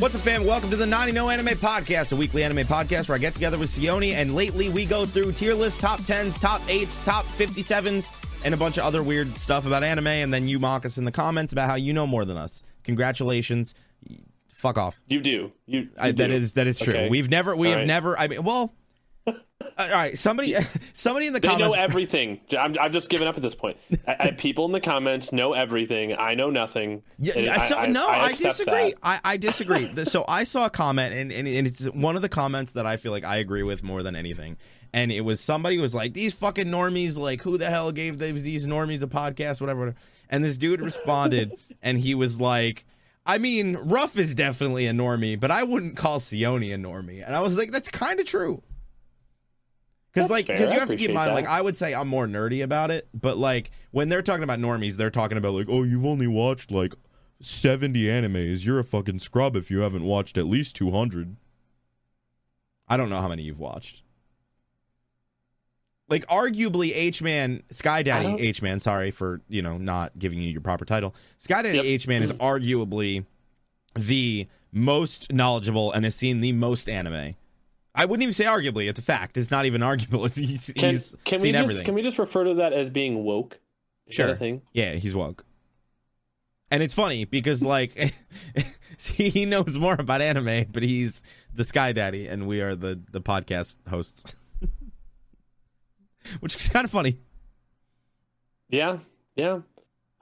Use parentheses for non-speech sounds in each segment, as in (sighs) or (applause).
What's up, fam? Welcome to the 90 No Anime Podcast, a weekly anime podcast where I get together with Sione, and lately we go through tier lists, top 10s, top 8s, top 57s, and a bunch of other weird stuff about anime, and then you mock us in the comments about how you know more than us. Congratulations. Fuck off. You do. You, you I, that do. is that is true. Okay. We've never we All have right. never I mean well all right, somebody (laughs) somebody in the They comments know everything. I'm, I'm just given up at this point. (laughs) I, I, people in the comments know everything. I know nothing. Yeah, And I no, I, disagree. I, I disagree. (laughs) So I saw a comment, and, and, and it's one of the comments that I feel like I agree with more than anything. And it was somebody was like, "These fucking normies, like, who the hell gave these, these normies a podcast, whatever." whatever. And this dude responded, and he was like, "I mean, Ruff is definitely a normie, but I wouldn't call Sione a normie." And I was like, "That's kind of true." Because like, because you have to keep in mind, like. I would say I'm more nerdy about it, but like when they're talking about normies, they're talking about like, oh, you've only watched like 70 animes. You're a fucking scrub if you haven't watched at least 200. I don't know how many you've watched. Like arguably H Man Sky Daddy H Man, sorry for, you know, not giving you your proper title. Sky Daddy Yep. H Man is arguably the most knowledgeable and has seen the most anime. I wouldn't even say arguably, it's a fact. It's not even (laughs) arguable. He's Can, he's can we seen just everything. can we just refer to that as being woke? Is Sure. thing? Yeah, he's woke. And it's funny because like (laughs) he knows more about anime, but he's the Sky Daddy and we are the the podcast hosts. (laughs) Which is kind of funny. Yeah, yeah.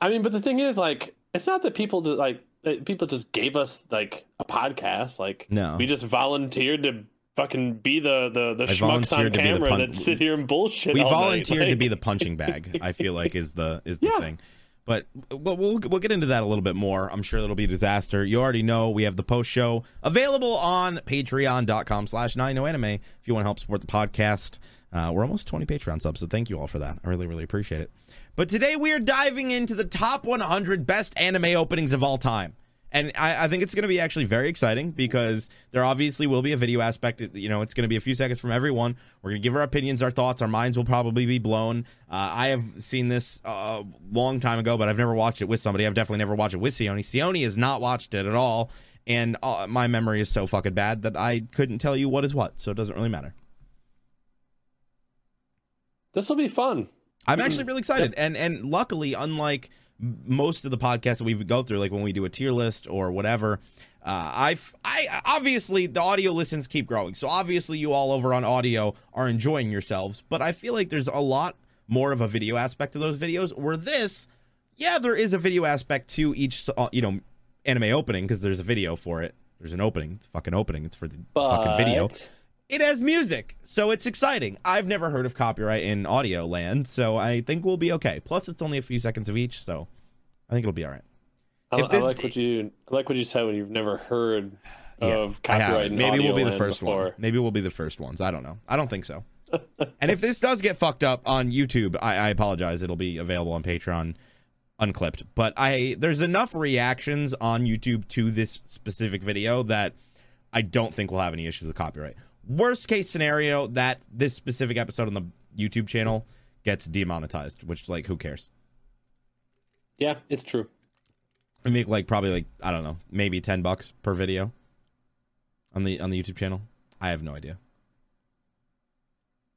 I mean, but the thing is, like, it's not that people just like people just gave us like a podcast. Like, No. we just volunteered to fucking be the the the I schmucks on volunteered to be the camera pun- that sit here and bullshit. we volunteered to be the punching bag. I feel like is the is the Yeah. thing. But we'll, we'll we'll get into that a little bit more. I'm sure that'll be a disaster. You already know we have the post show available on patreon.com slash nine no anime if you want to help support the podcast. Uh, we're almost 20 Patreon subs, so thank you all for that. I really, really appreciate it. But today we are diving into the top 100 best anime openings of all time. And I, I think it's going to be actually very exciting because there obviously will be a video aspect. You know, it's going to be a few seconds from everyone. We're going to give our opinions, our thoughts. Our minds will probably be blown. Uh, I have seen this a uh, long time ago, but I've never watched it with somebody. I've definitely never watched it with Sione. Sione has not watched it at all. And uh, my memory is so fucking bad that I couldn't tell you what is what. So it doesn't really matter. This will be fun. I'm actually really excited, and and luckily, unlike most of the podcasts that we go through, like when we do a tier list or whatever, uh, I've I obviously the audio listens keep growing, so obviously you all over on audio are enjoying yourselves, but I feel like there's a lot more of a video aspect to those videos. Where this, yeah, there is a video aspect to each uh, you know anime opening because there's a video for it. There's an opening. It's fucking opening. It's for the But fucking video it has music, so it's exciting. I've never heard of copyright in audio land, so I think we'll be okay. Plus, it's only a few seconds of each, so I think it'll be all right. I, I like what you I like what you said when you've never heard of haven't. copyright. in Maybe we'll be the first before. one. Maybe we'll be the first ones. I don't know. I don't think so. (laughs) and if this does get fucked up on YouTube, I, I apologize. It'll be available on Patreon unclipped. But I there's enough reactions on YouTube to this specific video that I don't think we'll have any issues with copyright. Worst case scenario that this specific episode on the YouTube channel gets demonetized, which like who cares? Yeah, it's true. We make like probably like I don't know, maybe ten bucks per video on the on the YouTube channel. I have no idea.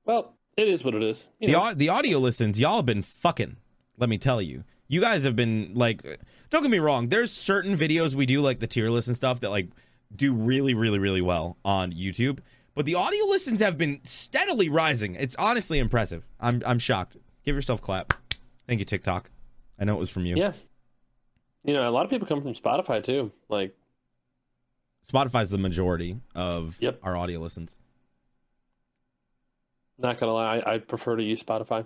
Well, it is what it is. You the au- the audio listens, y'all have been fucking. Let me tell you, you guys have been like. Don't get me wrong. There's certain videos we do like the tier list and stuff that like do really, really, really well on YouTube. But the audio listens have been steadily rising. It's honestly impressive. I'm I'm shocked. Give yourself a clap. Thank you, TikTok. I know it was from you. yeah. You know, a lot of people come from Spotify too. Like, Spotify's the majority of Yep. our audio listens. not gonna lie, I, I prefer to use Spotify.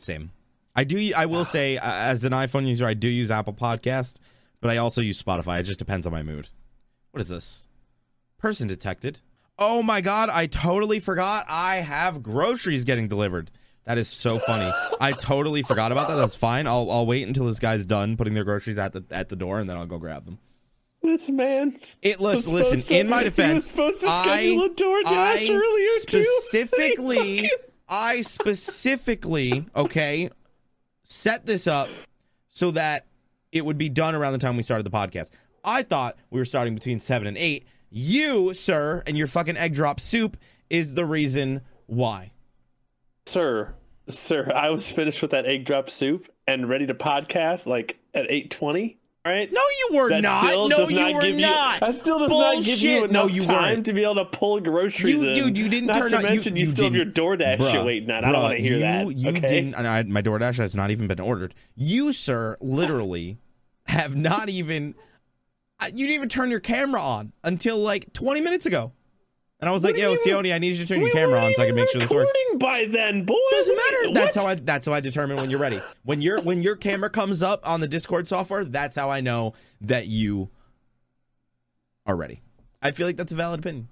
Same. I do. I will (sighs) say, as an iPhone user, I do use Apple Podcast, but I also use Spotify. It just depends on my mood. What is this? Person detected. Oh my god! I totally forgot. I have groceries getting delivered. That is so funny. I totally forgot about that. That's fine. I'll I'll wait until this guy's done putting their groceries at the at the door, and then I'll go grab them. This man. It was listen. Listen. to- In my (laughs) he was defense, supposed to I, schedule a DoorDash I earlier, (laughs) specifically, I specifically, okay, set this up so that it would be done around the time we started the podcast. I thought we were starting between seven and eight. You, sir, and your fucking egg drop soup is the reason why. Sir, sir, I was finished with that egg drop soup and ready to podcast like at eight twenty. All right. No, you were That not. No, you not were give you- not. that still does not give you enough No, you time weren't. to be able to pull groceries You- in. dude, you didn't not turn to on- you- mention you, you still have your DoorDash Bruh, shit waiting on. I don't want to hear you, that. You okay? didn't. And I, my DoorDash has not even been ordered. You, sir, literally have not even. You didn't even turn your camera on until like 20 minutes ago. And I was What like, "Yo, Sione, I need you to turn your camera on so I can make sure this works." recording by then, boy. Doesn't matter. That's how I. That's how I determine when you're ready. When your when your camera comes up on the Discord software, that's how I know that you are ready. I feel like that's a valid opinion.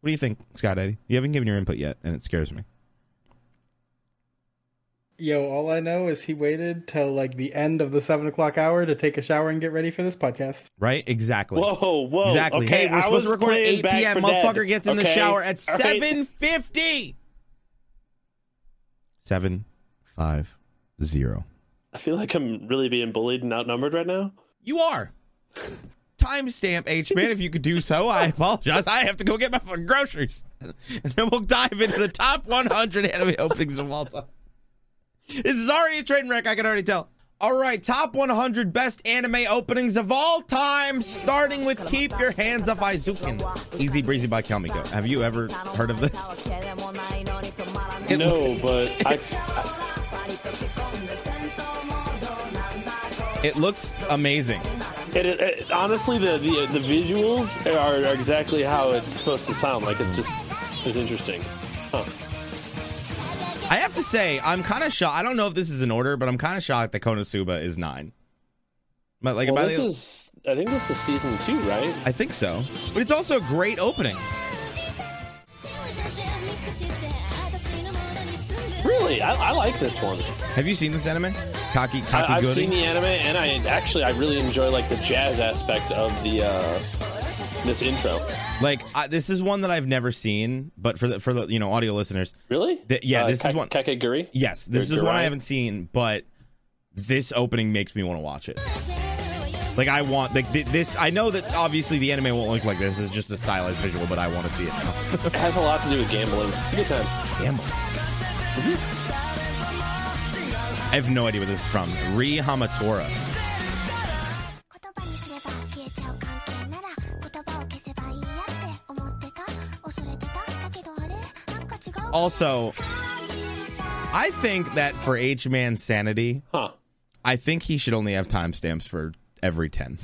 What do you think, Sky Daddy? You haven't given your input yet, and it scares me. Yo, all I know is he waited till like the end of the seven o'clock hour to take a shower and get ready for this podcast. Right? Exactly. Whoa, whoa. Exactly. Okay, hey, we're I supposed to record at 8 p.m. for Dead, Motherfucker gets in the shower at All right. 7.50. 7 5 0. I feel like I'm really being bullied and outnumbered right now. You are. Timestamp H man, if you could do so. I apologize. I have to go get my fucking groceries. (laughs) And then we'll dive into the top 100 anime openings of all time. This is already a train wreck, I can already tell. All right, top 100 best anime openings of all time, starting with Keep Your Hands Up Eizouken. Easy Breezy by chelmico. Have you ever heard of this? (laughs) No, but I, It looks amazing. it, it, it- honestly the, the the visuals are, are exactly how it's supposed to sound. Like it's just it's interesting. Huh. I have to say, I'm kind of shocked. I don't know if this is in order, but I'm kind of shocked that Konosuba is nine. But like, Well, about this the- is I think this is season two, right? I think so. But it's also a great opening. Really, I, I like this one. Have you seen this anime? Kaki I, Kaki I've Guri? seen the anime, and I actually I really enjoy like the jazz aspect of the uh, this intro. Like I, this is one that I've never seen, but for the for the you know audio listeners, Really? Th- yeah, Uh, this is one- Kakegurui. yes, this Or is one I haven't seen, but this opening makes me want to watch it. Like I want like th- this. I know that obviously the anime won't look like this. It's just a stylized visual, but I want to see it now. (laughs) It has a lot to do with gambling. It's a good time. Gamble. I have no idea what this is from. Ri Hamatora. Also, I think that for H Man sanity, Huh? I think he should only have timestamps for every ten.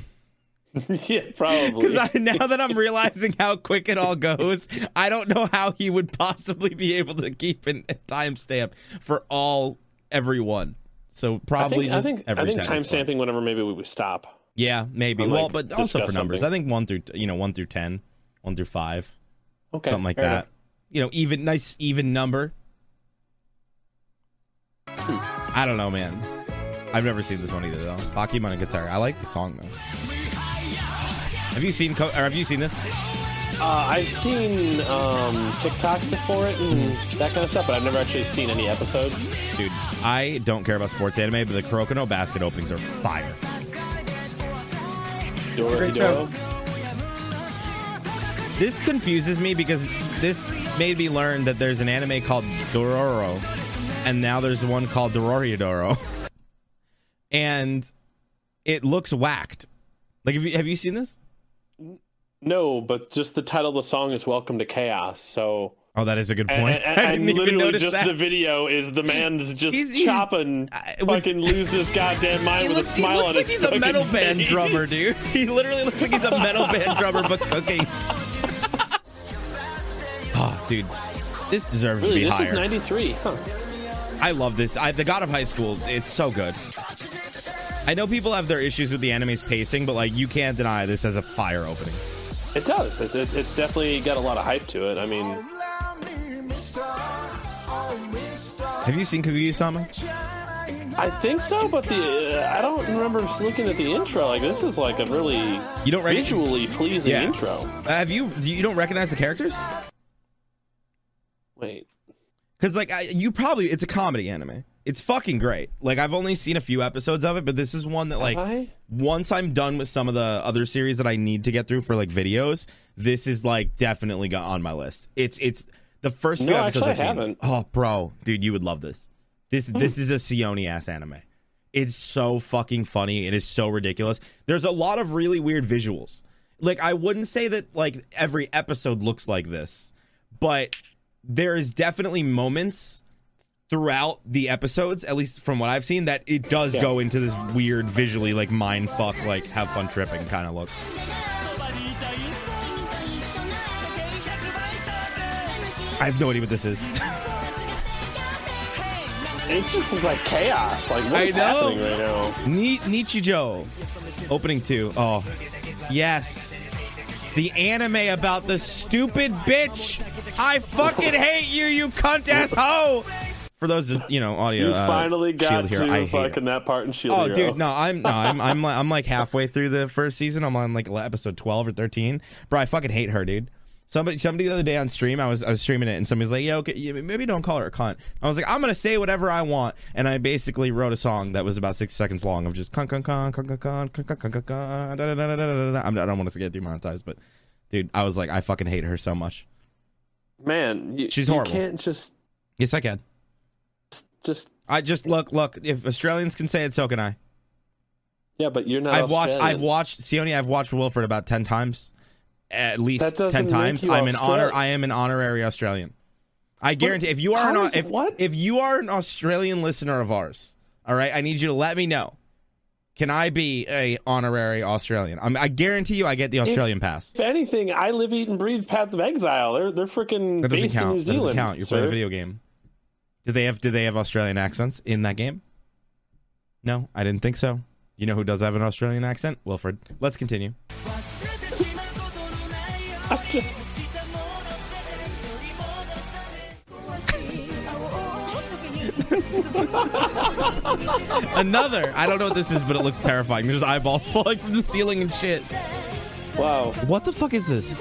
(laughs) yeah, probably. Because now that I'm realizing how quick it all goes, I don't know how he would possibly be able to keep a timestamp for all everyone. So I probably think I just think, I think 10 time is fine. stamping whenever maybe we would stop. Yeah, maybe. Well, like, but also for numbers. something. I think one through you know one through ten, one through five, Okay, something like that. enough. You know, even nice even number. I don't know, man. I've never seen this one either though. Baki on a guitar. I like the song though. Have you seen Co- or have you seen this? Uh, I've seen um, TikToks for it and that kind of stuff, but I've never actually seen any episodes. Dude, I don't care about sports anime, but the Kuroko no Basket openings are fire. Dora Great This confuses me because this made me learn that there's an anime called Dororo, and now there's one called Dorohedoro. (laughs) and it looks whacked. Like, have you, have you seen this? No, but just the title of the song is "Welcome to Chaos." So, Oh, that is a good and, point. and, (laughs) I didn't even literally notice just that. the video is the man's just He's- he's- chopping, I- with- fucking (laughs) lose his goddamn mind He with looks, a he smile looks on like he's a metal band face. drummer, dude. He literally looks like he's a metal band drummer, but cooking. Dude, this deserves Really, to be this higher. is '93. Huh. I love this. I, the God of High School, it's so good. I know people have their issues with the anime's pacing, but like you can't deny this as a fire opening. It does. It's, it's it's definitely got a lot of hype to it. I mean, Have you seen Kaguya-sama? I think so, but the uh, I don't remember looking at the intro. Like this is like a really You don't rec- visually pleasing Yeah. intro. Uh, have you? Do you don't recognize the characters? Wait, Because like I, you probably it's a comedy anime. It's fucking great. Like I've only seen a few episodes of it, but this is one that like I? once I'm done with some of the other series that I need to get through for like videos, this is like definitely got on my list. It's it's the first few No, episodes I've I seen. haven't. Oh, bro, dude, you would love this. This hmm. this is a Sione ass anime. It's so fucking funny. It is so ridiculous. There's a lot of really weird visuals. Like I wouldn't say that like every episode looks like this, but there is definitely moments throughout the episodes, at least from what I've seen, that it does Yeah. go into this weird visually like mind fuck, like have fun tripping kind of look. I have no idea what this is. (laughs) It just seems like chaos. Like what's I know. happening right now? Ni- Nichijou, opening two. Oh, yes. The anime about the stupid bitch. I fucking hate you, you cunt ass hoe. For those, you know, audio. You uh, finally got Shield to I fucking that part in Shield Oh, Hero. dude, no, I'm no, I'm I'm like, I'm like halfway through the first season. I'm on like episode twelve or thirteen. Bro, I fucking hate her, dude. Somebody, somebody the other day on stream, I was I was streaming it, and somebody's like, "Yo, okay, maybe don't call her a cunt." I was like, "I'm gonna say whatever I want," and I basically wrote a song that was about six seconds long of just con con con con con con con con con con con da da da da da da da. I'm- I don't want to get demonetized, but dude, I was like, I fucking hate her so much. man, you, She's you can't just Yes, I can. just I just look, look. If Australians can say it, so can I. yeah, but you're not. I've watched I've watched Sione, I've watched Wilfred about ten times. At least ten times. I'm an honor I am an honorary Australian. I guarantee if you are an is- if what? if you are an Australian listener of ours, all right, I need you to let me know. Can I be a honorary Australian? I'm, I guarantee you, I get the Australian pass. If anything, I live, eat, and breathe Path of Exile. They're they're freaking That doesn't based in count. New That doesn't count. You're playing a video game. Did they have Did they have Australian accents in that game? No, I didn't think so. You know who does have an Australian accent? Wilfred. Let's continue. Another. I don't know what this is, but it looks terrifying. There's eyeballs falling from the ceiling and shit. Wow. What the fuck is this?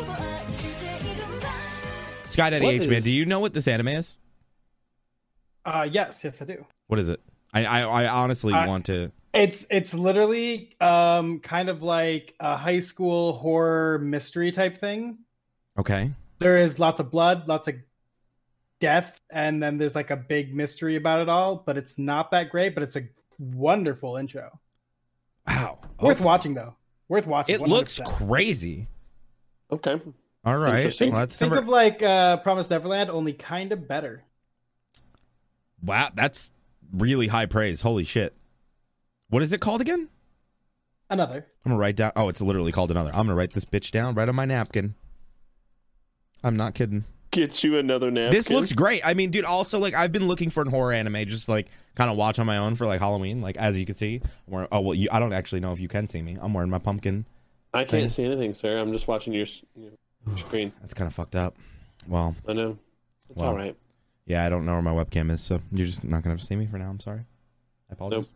Sky Daddy What H man, is- do you know what this anime is? Uh, yes, yes, I do. What is it? I I, I honestly I- want to. It's it's literally um kind of like a high school horror mystery type thing. Okay. There is lots of blood, lots of death, and then there's like a big mystery about it all. But it's not that great. But it's a wonderful intro. Wow. Worth Okay. watching though. Worth watching. It looks 100%. crazy. Okay. All right. Interesting. Well, that's Think number. of like uh, Promise Neverland, only kind of better. wow, that's really high praise. Holy shit. What is it called again? Another. I'm gonna write down. Oh, it's literally called another. I'm gonna write this bitch down right on my napkin. I'm not kidding. Get you another napkin. This looks great. I mean, dude. Also, like, I've been looking for an horror anime, just like kind of watch on my own for like Halloween. Like, as you can see, I'm wearing, oh well, you, I don't actually know if you can see me. I'm wearing my pumpkin. I can't see anything, sir. I'm just watching your, your (sighs) screen. That's kind of fucked up. Well, I know. It's Wow. all right. yeah, I don't know where my webcam is, so you're just not gonna see me for now. I'm sorry. I apologize. Nope.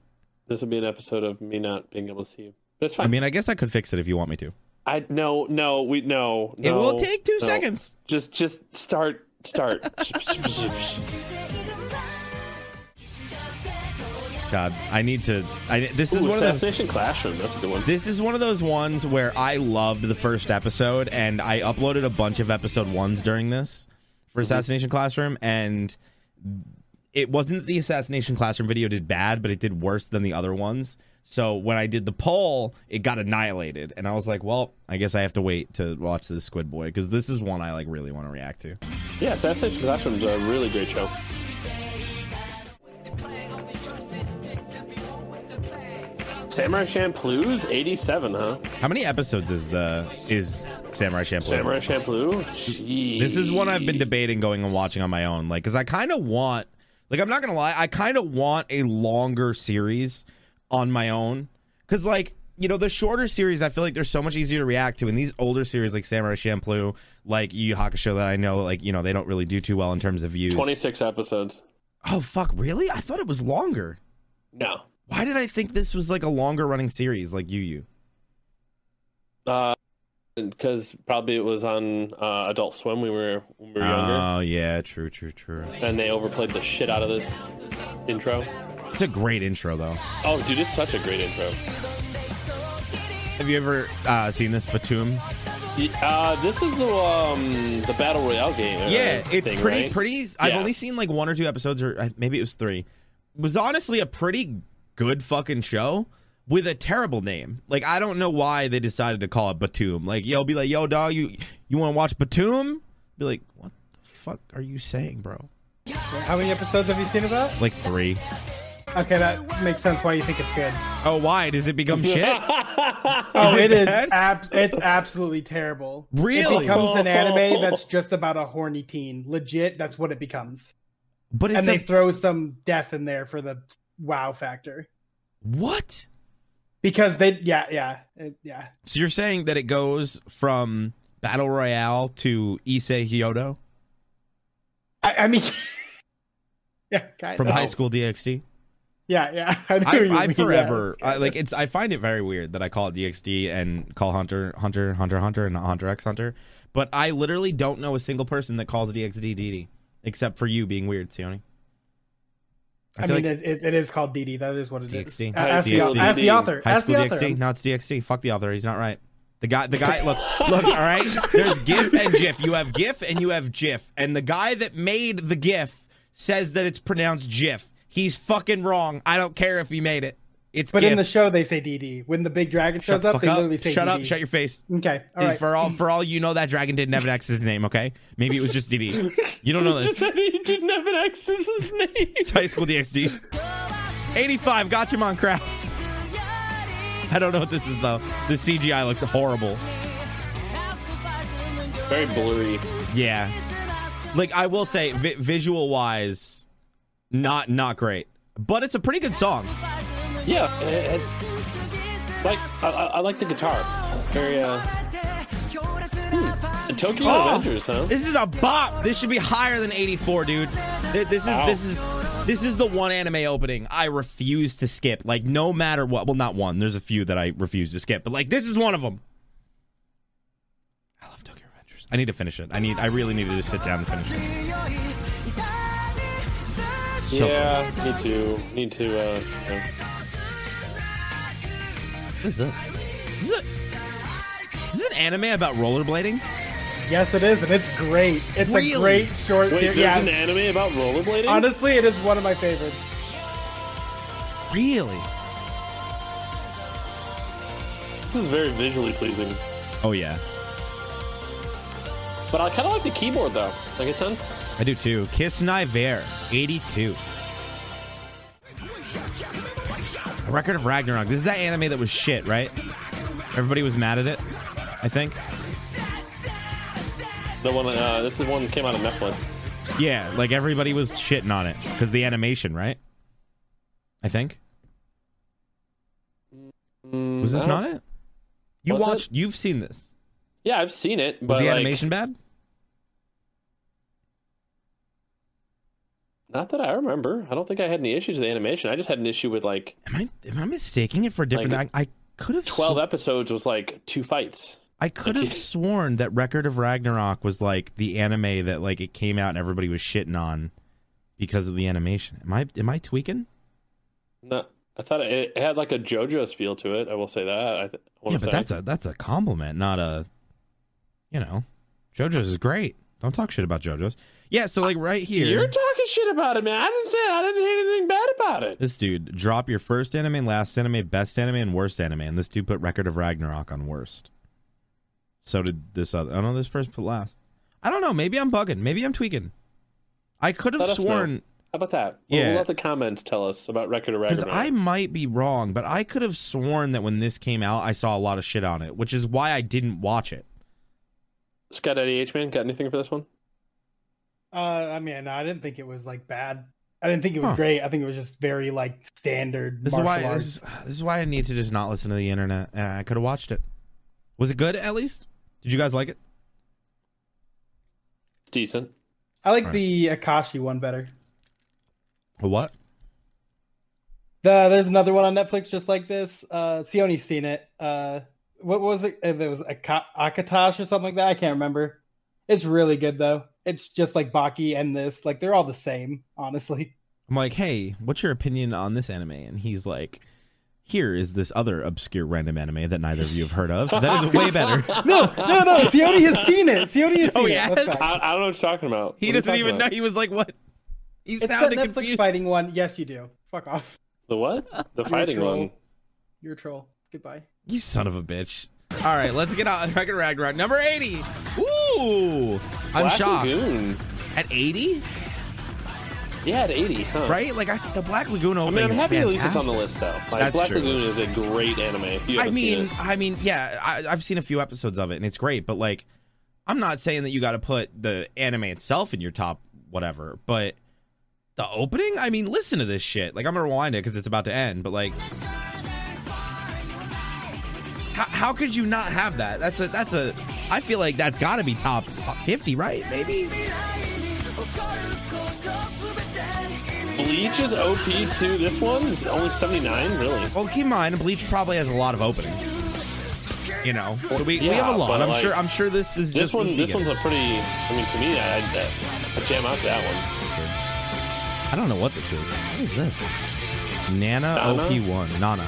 This will be an episode of me not being able to see you. But fine. I mean, I guess I could fix it if you want me to. I no no we no. it will take two no. seconds. Just just start start. (laughs) God, I need to. I this is one of those. Assassination Classroom. That's a good one. This is one of those ones where I loved the first episode, and I uploaded a bunch of episode ones during this for mm-hmm. Assassination Classroom, and it wasn't that the Assassination Classroom video did bad, but it did worse than the other ones. So when I did the poll, it got annihilated, and I was like, "Well, I guess I have to wait to watch this Squid Boy because this is one I like really want to react to." Yeah, Assassination Classroom is a really great show. Samurai Champloo's 87, huh? How many episodes is the is Samurai Champloo? Samurai Champloo? Jeez. This is one I've been debating going and watching on my own, like, because I kind of want, like, I'm not gonna lie, I kind of want a longer series on my own, because like, you know, the shorter series, I feel like they're so much easier to react to, and these older series like Samurai Champloo, like Yu Yu Hakusho, that I know, like, you know, they don't really do too well in terms of views. 26 episodes. Oh fuck, really? I thought it was longer. No. Why did I think this was like a longer running series, like Yu Yu? Uh, because probably it was on uh, Adult Swim when we were when we were younger, Oh yeah, true, true, true. and they overplayed the shit out of this. intro. It's a great intro though. Oh, dude, it's such a great intro. Have you ever uh, seen this Batum? Uh, this is the um the battle royale game. uh, Yeah, it's thing, pretty right? pretty. I've Yeah. only seen like one or two episodes, or uh, maybe it was three. It was honestly a pretty good fucking show with a terrible name. Like I don't know why they decided to call it Batum. Like yo, be like yo, dog, you you want to watch Batum? Be like, what the fuck are you saying, bro? How many episodes have you seen of that? Like three. Okay, that makes sense why you think it's good. Oh, why does it become shit? (laughs) Oh, it it is. Ab- it's absolutely terrible. Really? It becomes an anime oh. that's just about a horny teen. Legit, that's what it becomes. But it's and they a, throw some death in there for the wow factor. what? Because they, yeah, yeah, it, yeah. So you're saying that it goes from battle royale to Issei Hyodo I, I mean, (laughs) yeah, kind from of. High School DxD? Yeah, yeah. (laughs) I, know I, I forever yeah. I, like it's. I find it very weird that I call it DxD and call Hunter Hunter Hunter Hunter and not Hunter X Hunter. But I literally don't know a single person that calls it DxD DD except for you being weird, Sione. I, feel mean, like it, it, it is called DD. That is what it is. It's DxD. A- Ask, the, DxD. ask the author. High ask School the author. DxD, no, it's DxD. Fuck the author. He's not right. The guy, the guy. Look, look. All right. There's GIF and GIF. You have GIF and you have GIF, and the guy that made the GIF says that it's pronounced GIF. He's fucking wrong. I don't care if he made it. It's But GIF. in the show, they say DD. When the big dragon Shut shows the up, fuck they up. literally say Shut DD. up. Shut your face. Okay, all right. For all for all you know, that dragon didn't have an X as his name. Okay, maybe it was just DD. (laughs) You don't know Just this. said he didn't have an X as his name. It's High School DxD. 85. Gatchaman Crowds. I don't know what this is though. The CGI looks horrible. Very blurry. Yeah. Like I will say, vi- visual wise, not not great, but it's a pretty good song. Yeah, it- it's like I, I like the guitar. Very uh. Hmm. Tokyo Oh, Revengers, huh? This is a bop. This should be higher than 84, dude. Th- This is Wow. this is this is the one anime opening I refuse to skip. Like no matter what. Well, not one. There's a few that I refuse to skip, but like this is one of them. I love Tokyo Revengers. I need to finish it. I need. I really need to just sit down and finish it. So yeah, need to Need to. Uh, yeah. What is this? This is, a, this an anime about rollerblading. Yes, it is, and it's great. It's Really? a great short Wait, series. there's Yeah, an anime about rollerblading. honestly, it is one of my favorites. Really? this is very visually pleasing, Oh yeah, but I kind of like the keyboard though. Like it sounds. I do too. Kiss Ver, 82. A Record of Ragnarok. This is that anime that was shit, right? Everybody was mad at it. I think. The one. Uh, this is the one that came out of Netflix. Yeah, like everybody was shitting on it because the animation, right? I think. Mm, Was this don't- it? You Was it? watched. You've seen this. Yeah, I've seen it, Was the like, animation bad? Not that I remember. I don't think I had any issues with the animation. I just had an issue with like Am I am I mistaking it for a different? Like, I, I could have 12 episodes was like two fights. I could have (laughs) sworn that Record of Ragnarok was like the anime that like it came out and everybody was shitting on because of the animation. Am I am I tweaking? No, I thought it, it had like a JoJo's feel to it. I will say that. I, th- I Yeah, but that's a that's a compliment, not a you know. JoJo's is great. Don't talk shit about JoJo's. Yeah, so like right here. You're talking shit about it, man. I didn't say I didn't hear anything bad about it. this dude drop your first anime, last anime, best anime, and worst anime, and this dude put Record of Ragnarok on worst. So did this other. I don't know. This person put last. I don't know. Maybe I'm bugging. Maybe I'm tweaking. I could have us know. sworn How about that? We'll, Yeah. we'll let the comments tell us about Record of Ragnarok. because. I might be wrong, but I could have sworn that when this came out, I saw a lot of shit on it, which is why I didn't watch it. Sky Daddy H man, got anything for this one? Uh, I mean, I didn't think it was like bad. I didn't think it was Huh. great. I think it was just very like standard This is why arts. this is, this is why I need to just not listen to the internet. And I could have watched it. Was it good at least? Did you guys like it? Decent. I like Right. the Akashi one better. What? The, there's another one on Netflix just like this. Uh, Sione's seen it. Uh, what was it? If it was Aka- Akatosh or something like that. I can't remember. It's really good though. It's just like Baki and this. Like they're all the same, honestly. I'm like, hey, what's your opinion on this anime? And he's like, here is this other obscure random anime that neither of you have heard of. That is way (laughs) better. (laughs) No, no, no. Sione has seen it. Sione has Oh, seen yes? it. That's fine. I, I don't know what you're talking about. He what doesn't even talking know. He was like, what? He It's that sounded Netflix confused. fighting one. Yes, you do. Fuck off. The what? The fighting troll. one. You're a troll. Goodbye. You son of a bitch. All right, let's get on Record Ragnarok. Number 80. Ooh. I'm Black shocked. Lagoon. At 80? Yeah, at 80, huh? Right? Like, I, the Black Lagoon I opening mean, I'm is happy at least it's on the list, though. Like, That's Black true. Lagoon is a great anime. I mean. I mean, yeah, I, I've seen a few episodes of it, and it's great. But like, I'm not saying that you got to put the anime itself in your top whatever, but the opening. I mean, listen to this shit. Like, I'm gonna rewind it because it's about to end. But like, how, how could you not have that? That's a that's a. I feel like that's got to be top 50, right? Maybe. Bleach is OP too. This one is only 79, really. Well, keep in mind, Bleach probably has a lot of openings. You know, so we, we have a lot. I'm like, sure. I'm sure this is This just one, this one's a pretty. I mean, to me, I, I, I jam out to that one. I don't know what this is. What is this? Nana Nana? OP1. Nana.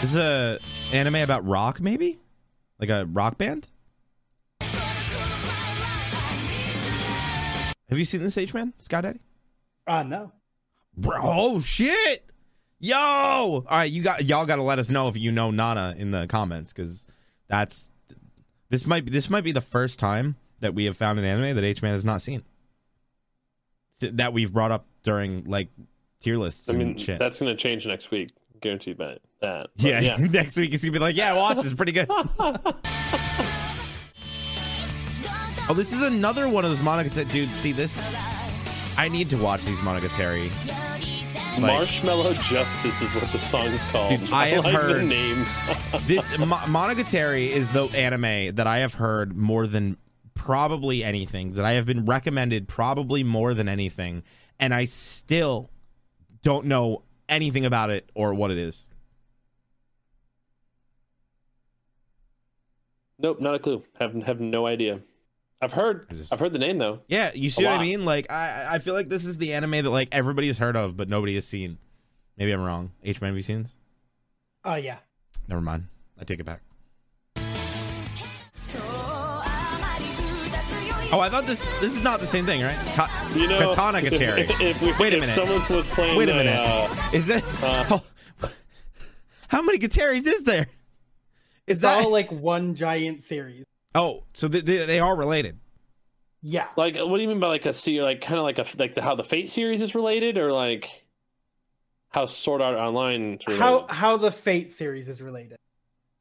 This is a anime about rock, maybe? Like a rock band? Have you seen this H Man, Sky Daddy? Ah, no. Bro, oh shit! Yo! All right, you got y'all got to let us know if you know Nana in the comments because that's this might be this might be the first time that we have found an anime that H Man has not seen that we've brought up during like tier lists. I and mean, shit. that's going to change next week. Guaranteed that. That. But yeah, yeah. (laughs) Next week he's gonna be like, "Yeah, watch this, pretty good." (laughs) oh, this is another one of those Monogatari. Dude, see this? I need to watch these Monogatari. Like- Marshmallow Justice is what the song is called. Dude, I have like the heard- name. (laughs) this Mo- Monogatari is the anime that I have heard more than probably anything that I have been recommended probably more than anything and I still don't know anything about it or what it is. Nope, not a clue. Have have no idea. I've heard. I just- I've heard the name though. Yeah, you see A what I mean? Like I I feel like this is the anime that like everybody has heard of but nobody has seen. Maybe I'm wrong. H man have you seen this? Oh, yeah. Never mind. I take it back. Oh, I thought this this is not the same thing, right? Ka- You know, Katana if- If, if we, Wait a if minute. someone was playing, Wait a the, minute. uh, is it? uh, oh, (laughs) how many Gataris is there? Is It's that? all like one giant series. oh, so they, they, they are related. Yeah. like, what do you mean by like a se- like kind of like a like the how the Fate series is related, or like how Sword Art Online? How how the Fate series is related.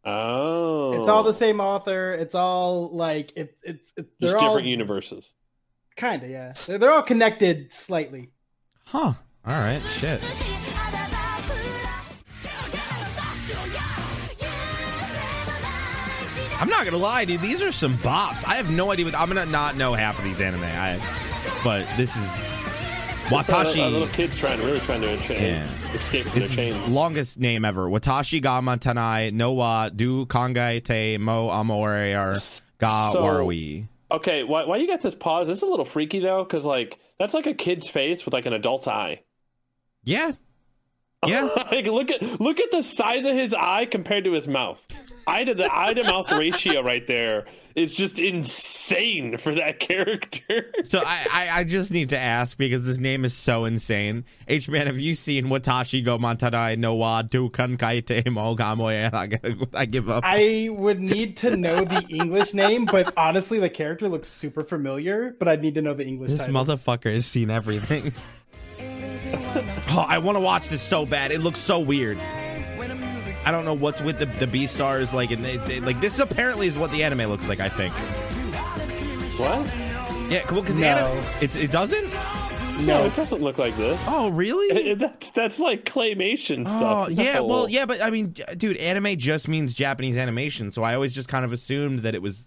Oh, It's all the same author. It's all like it's it's it's they're all different universes. Kind of, yeah. They're, they're all connected slightly. Huh. All right. Shit. I'm not gonna lie, dude. These are some bops. I have no idea. What, I'm gonna not know half of these anime. I, but this is Just a- a little kids trying, really trying to Yeah. escape from This their chains. longest name ever. Watashi ga matanai no wa du kangai te mo amore ga So- warui. Okay, why why you got this pause? This is a little freaky though, because like that's like a kid's face with like an adult's eye. Yeah. (laughs) Yeah. like look at look at the size of his eye compared to his mouth. Eye to the eye to mouth ratio right there is just insane for that character. So I, I, I just need to ask because this name is so insane. H man, have you seen Watashi go Mantarai no wa du kankai te mo gamoe? (laughs) I, I give up. I would need to know the English name, but honestly, the character looks super familiar. But I'd need to know the English this title. motherfucker has seen everything. (laughs) oh, I want to watch this so bad. It looks so weird. I don't know what's with the the Beastars like, and they, they, like this apparently is what the anime looks like. I think. What? Yeah, cool. Because No. anime, it's it doesn't. No, it doesn't look like this. Oh, really? that's that's like claymation Oh stuff. yeah, No. well yeah, but I mean, dude, anime just means Japanese animation, so I always just kind of assumed that it was.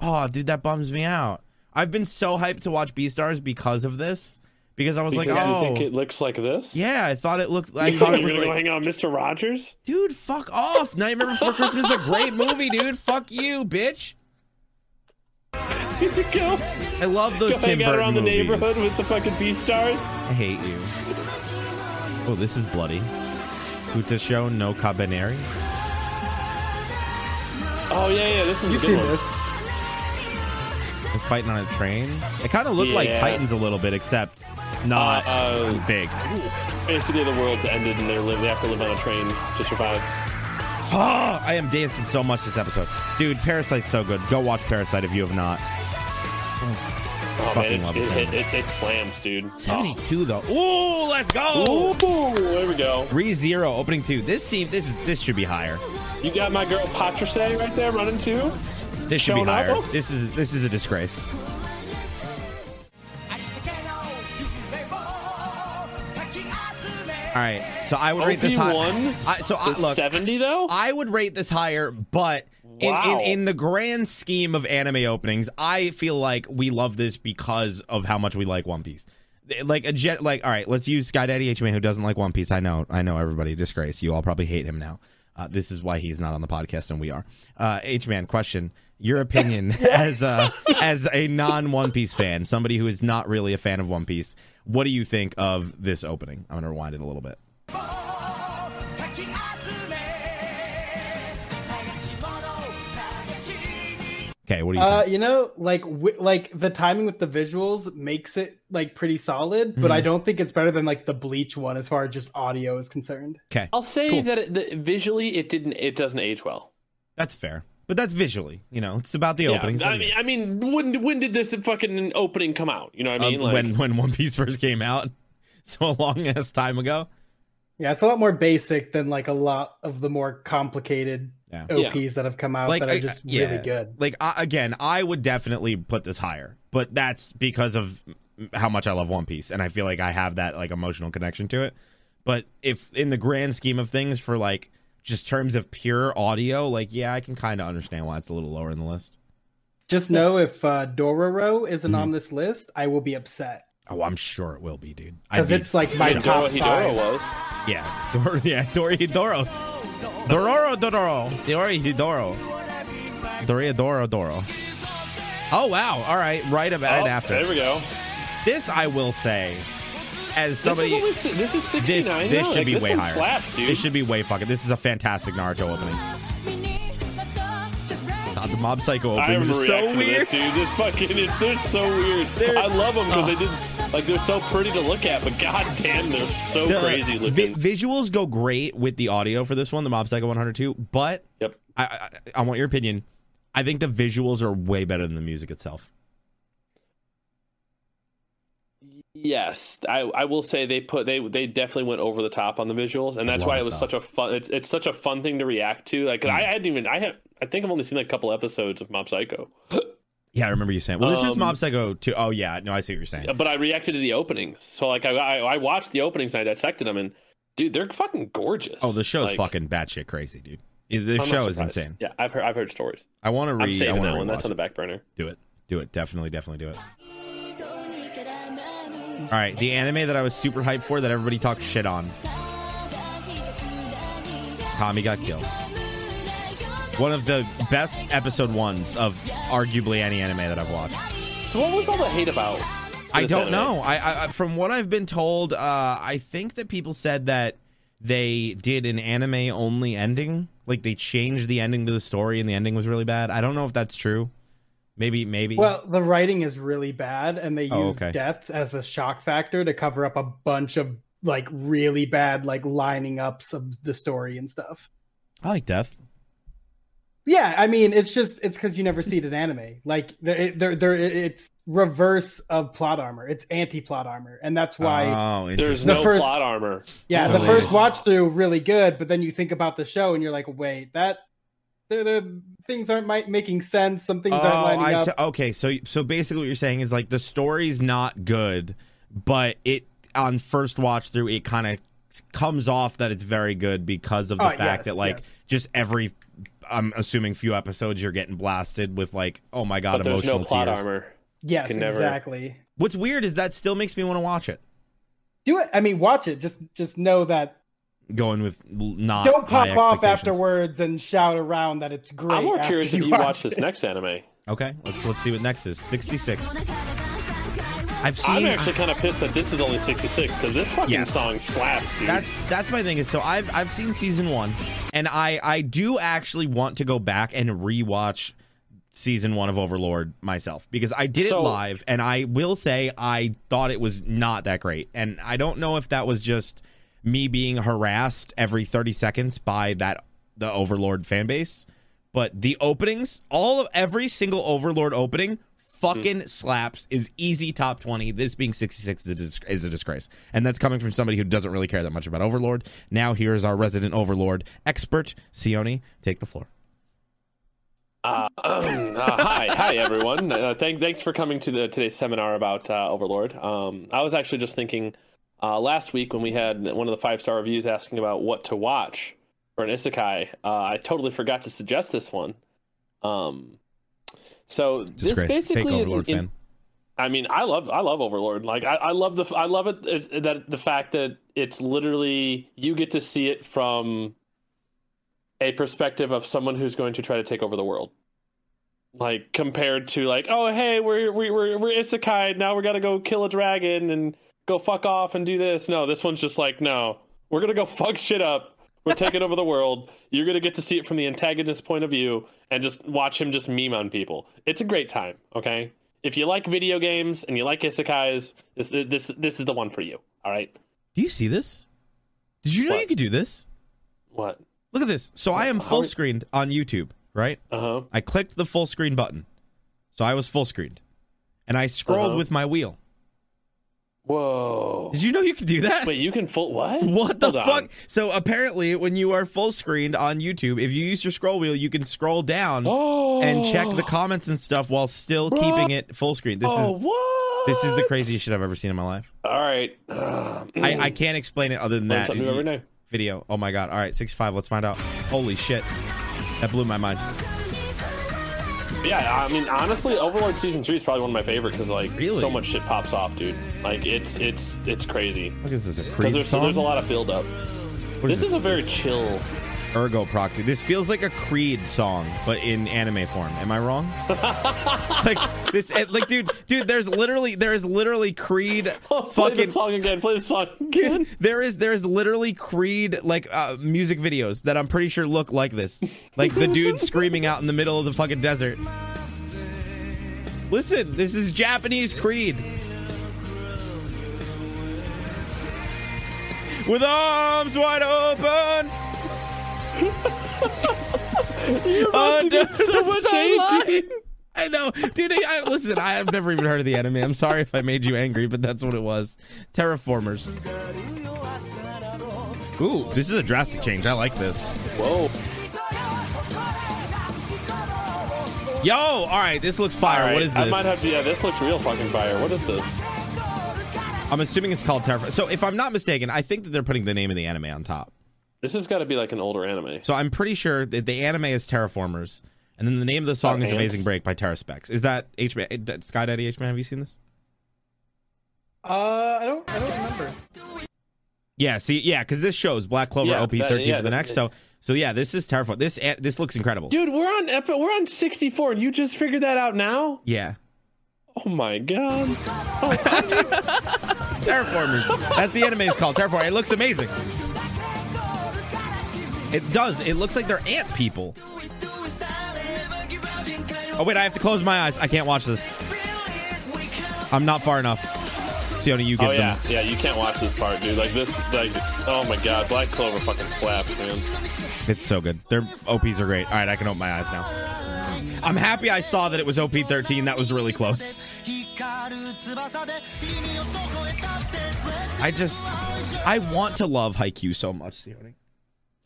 Oh, dude, that bums me out. I've been so hyped to watch Beastars because of this, because I was Because like, you oh, think it looks like this? yeah, I thought it looked. I (laughs) You thought it are was gonna like, hang out with Mr. Rogers? dude, fuck off. Nightmare Before (laughs) Christmas is a great movie, dude. Fuck you, bitch. (laughs) Go. I love those Go Tim hang out Burton around the movies. neighborhood with the fucking Beastars. I hate you. Oh, this is bloody. Puta show no Kabaneri. Oh yeah, yeah. This is You've good one. This. They're fighting on a train. It kind of looked like Titans a little bit, except not Uh, big. Basically, the world's ended and they live. They have to live on a train to survive. Oh, (gasps) I am dancing so much this episode, dude. Parasyte's so good. Go watch Parasite if you have not. Oh Fucking man, love it, this it, it, it, slams, dude. Seventy-two though. Ooh, let's Oh. go. Ooh, there we go. 3-0 opening two. This seem this is this should be higher. You got my girl Patrice right there running too. This should be Showing up? higher. This is this is a disgrace. All right, so I would rate this high. I, so I, look, 70 though. I would rate this higher, but in, in, in the grand scheme of anime openings, I feel like we love this because of how much we like One Piece. Like a jet, like all right, let's use Sky Daddy H Man who doesn't like One Piece. I know, I know, everybody disgrace. You all probably hate him now. Uh, this is why he's not on the podcast and we are. Uh, H Man, question: Your opinion (laughs) as a as a non One Piece fan, somebody who is not really a fan of One Piece. What do you think of this opening? I'm gonna rewind it a little bit. Okay, what do you Uh, think? you know, like wi- like the timing with the visuals makes it like pretty solid, but I Mm-hmm. don't think it's better than like the Bleach one as far as just audio is concerned. Okay, I'll say Cool. that it, the, visually it didn't. It doesn't age well. that's fair, but that's visually. You know, it's about the Yeah, openings. I mean, I mean, when when did this fucking opening come out? You know what I Uh, mean? like, when when One Piece first came out, (laughs) so a long ass time ago. Yeah, it's a lot more basic than like a lot of the more complicated Yeah. OPs that have come out Like, that are just yeah. really good. Like I, again, I would definitely put this higher, but that's because of how much I love One Piece, and I feel like I have that like emotional connection to it. But if in the grand scheme of things, for like just terms of pure audio, like yeah, I can kind of understand why it's a little lower in the list. Just know if uh, Dororo isn't Mhm. on this list, I will be upset Oh, I'm sure it will be, dude. Because it's like my Hidoro, top Hidoro five. was. Yeah, Dor- (laughs) yeah, Dori Doro, Dororo Dororo, Dori Doro. Dori Doro Doro. Oh wow! All right, right about Oh, it after There we go. this, I will say, as somebody, this is, only, this is 69 this this now. should Like, be this way one higher. Slaps, dude. This should be way fucking. This is a fantastic Naruto opening. God, the Mob Psycho I openings are so weird. this, dude. This fucking, it, they're so weird. They're- I love them because Oh. they did, like, they're so pretty to look at, but goddamn, they're so The crazy vi- looking. visuals go great with the audio for this one, the Mob Psycho 102. But yep. I, I, I want your opinion. I think the visuals are way better than the music itself. Yes, I, I will say they put they they definitely went over the top on the visuals, and that's love why it, was such a fun. It's, it's such a fun thing to react to. Like Mm. I hadn't even I have I think I've only seen like a couple episodes of Mob Psycho, (laughs) Yeah, I remember you saying. Well, this is Um, Mob Psycho too. Oh yeah, no, I see what you're saying. but I reacted to the openings. So like I I, I watched the openings and I dissected them, and dude, they're fucking gorgeous. Oh, the show's Like, fucking batshit crazy, dude. The I'm show is insane. Yeah, I've heard I've heard stories. I want to I'm re. I want that to one. That's on the back burner. Do it. Do it. Definitely, definitely do it. All right, the anime that I was super hyped for that everybody talked shit on. Tommy got killed. One of the best episode ones of arguably any anime that I've watched. So what was all the hate about? I don't anime? know. I, I from what I've been told, uh, I think that people said that they did an anime only ending. Like they changed the ending to the story, and the ending was really bad. I don't know if that's true. Maybe, maybe. Well, the writing is really bad, and they oh, use Oh, okay. death as the shock factor to cover up a bunch of like really bad like lining ups of the story and stuff. I like death. Yeah, I mean, it's just it's because you never see it in anime. Like they're they're, they're it's reverse of plot armor. It's anti plot armor, and that's why. oh, There's. The no first- plot armor. yeah, the first watch through really good, but then you think about the show and you're like, wait, that the the things aren't mi- making sense. Some things Oh, aren't lining I up. see. okay. So, so basically, what you're saying is like the story's not good, but it on first watch through, it kind of comes off that it's very good because of the Oh, fact yes, that like yes. just every, I'm assuming few episodes you're getting blasted with like, oh my god, But emotional no plot tears. armor. yes, can never- exactly. What's weird is that still makes me want to watch it. Do it. I mean, watch it. Just just know that Going with not don't high pop off afterwards and shout around that it's great. I'm more after curious if you watch watch this next anime. Okay, let's let's see what next is. 66. I've seen. I'm actually kind of pissed that this is only 66 because this fucking Yes. song slaps, dude. That's that's my thing is so I've I've seen season one, and I I do actually want to go back and rewatch season one of Overlord myself because I did So- it live, and I will say I thought it was not that great, and I don't know if that was just me being harassed every thirty seconds by that the Overlord fan base, but the openings, all of every single Overlord opening. Fucking slaps is easy top 20. This being 66 is a, dis- is a disgrace. And that's coming from somebody who doesn't really care that much about Overlord. Now, here's our resident Overlord expert, Sione. Take the floor. Uh, (clears throat) uh, hi, hi everyone. Uh, thank, thanks for coming to the today's seminar about uh, Overlord. Um, I was actually just thinking uh, last week when we had one of the five star reviews asking about what to watch for an isekai. Uh, I totally forgot to suggest this one. Um, so this Disgrace. basically Fake is in-. I mean, I love I love Overlord. Like I, I love the I love it it's, that the fact that it's literally you get to see it from a perspective of someone who's going to try to take over the world. Like compared to like, oh hey, we're we, we're we're isekai now. We got to go kill a dragon and go fuck off and do this. No, this one's just like, no, we're gonna go (laughs) fuck shit up. We're taking over the world. You're gonna get to see it from the antagonist's point of view and just watch him just meme on people. It's a great time. Okay, if you like video games and you like isekais, this this this is the one for you. All right. Do you see this? Did you know What? you could do this? What? Look at this. So I am full screened on YouTube, right? Uh huh. I clicked the full screen button. So I was full screened. And I scrolled Uh-huh. with my wheel. Whoa. Did you know you could do that? Wait, you can full what? (laughs) What the Hold on. fuck? So apparently, when you are full screened on YouTube, if you use your scroll wheel, you can scroll down Oh. and check the comments and stuff while still Bro. keeping it full screen. This oh, is what? this is the craziest shit I've ever seen in my life. All right. Uh, I, I can't explain it other than learn that. something new every day. Video. Oh my god. All right, 65. Let's find out. Holy shit. That blew my mind. Yeah, I mean, honestly, Overlord season three is probably one of my favorite because like Really? so much shit pops off, dude. Like it's it's it's crazy Look, is this a because Creed there's song? there's a lot of build up. What This is a very chill. Ergo Proxy. This feels like a Creed song, but in anime form. Am I wrong? (laughs) like this, like dude, dude. There's literally, there is literally Creed. (laughs) Play the fucking, song again. Play the song (laughs) again. there is, there is literally Creed like uh, music videos that I'm pretty sure look like this, like the dude screaming out in the middle of the fucking desert. Listen, this is Japanese Creed. With arms wide open. You're about oh, to get so (laughs) much the hate, I know, dude. I, listen, I have never even heard of the anime. I'm sorry if I made you angry, but that's what it was. Terraformers. Ooh, this is a drastic change. I like this. Whoa. Yo, all right, this looks fire. All right, What is I this? might have to. Yeah, this looks real fucking fire. What is this? I'm assuming it's called Terraform. So, if I'm not mistaken, I think that they're putting the name of the anime on top. This has got to be like an older anime. So, I'm pretty sure that the anime is Terraformers, and then the name of the song Oh, is Ants. Amazing Break by Terra Specs. Is that H Man? That Sky Daddy H Man? Have you seen this? Uh, I don't, I don't remember. Yeah, see, yeah, because this shows Black Clover Yeah, OP that- thirteen yeah, for the that- next. So, so yeah, this is terrifying. This eh, this looks incredible. Dude, we're on epi- we're on 64, and you just figured that out now? Yeah, Oh my god. (laughs) Terraformers. That's the anime is called Terraform. It looks amazing. It does. It looks like they're ant people. Oh wait, I have to close my eyes. I can't watch this. I'm not far enough. Sione, you get Oh yeah, them. yeah. You can't watch this part, dude. Like this, like oh my god, Black Clover fucking slaps, man. It's so good. Their OPs are great. All right, I can open my eyes now. I'm happy I saw that it was OP 13. That was really close. I just, I want to love Haikyuu so much, Sione.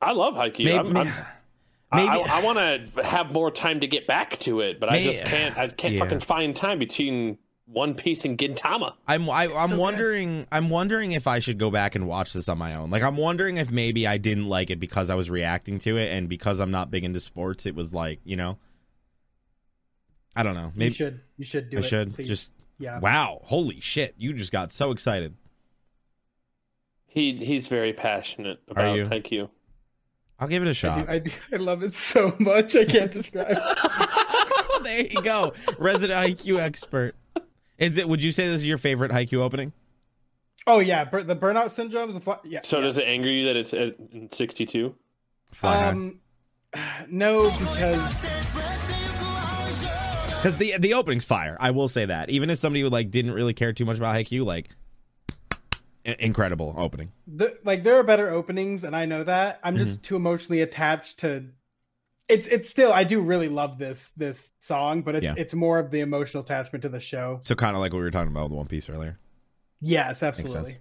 I love Haikyuu. Maybe, I'm, I'm, (sighs) maybe I, I, want to have more time to get back to it, but I just can't. I can't yeah. fucking find time between One Piece and Gintama. I'm I, I'm wondering I'm wondering if I should go back and watch this on my own. Like I'm wondering if maybe I didn't like it because I was reacting to it, and because I'm not big into sports, it was like you know. I don't know. you Maybe should, you should do I it. should please. just. yeah. Wow! Holy shit! You just got so excited. He he's very passionate about Thank you? There you go. Resident IQ expert. Is it? Would you say this is your favorite Haikyuu opening? Oh yeah, bur- the burnout syndrome. The fl- yeah. So yeah. does it anger you that it's at 62? Um, (sighs) no, because Because the the opening's fire. I will say that. Even if somebody who like didn't really care too much about Haikyuu, like i- incredible opening. the, like there are better openings, and I know that. I'm Mm-hmm. just too emotionally attached to. It's it's still I do really love this this song, but it's Yeah. it's more of the emotional attachment to the show. So kind of like what we were talking about with One Piece earlier. Yes, absolutely.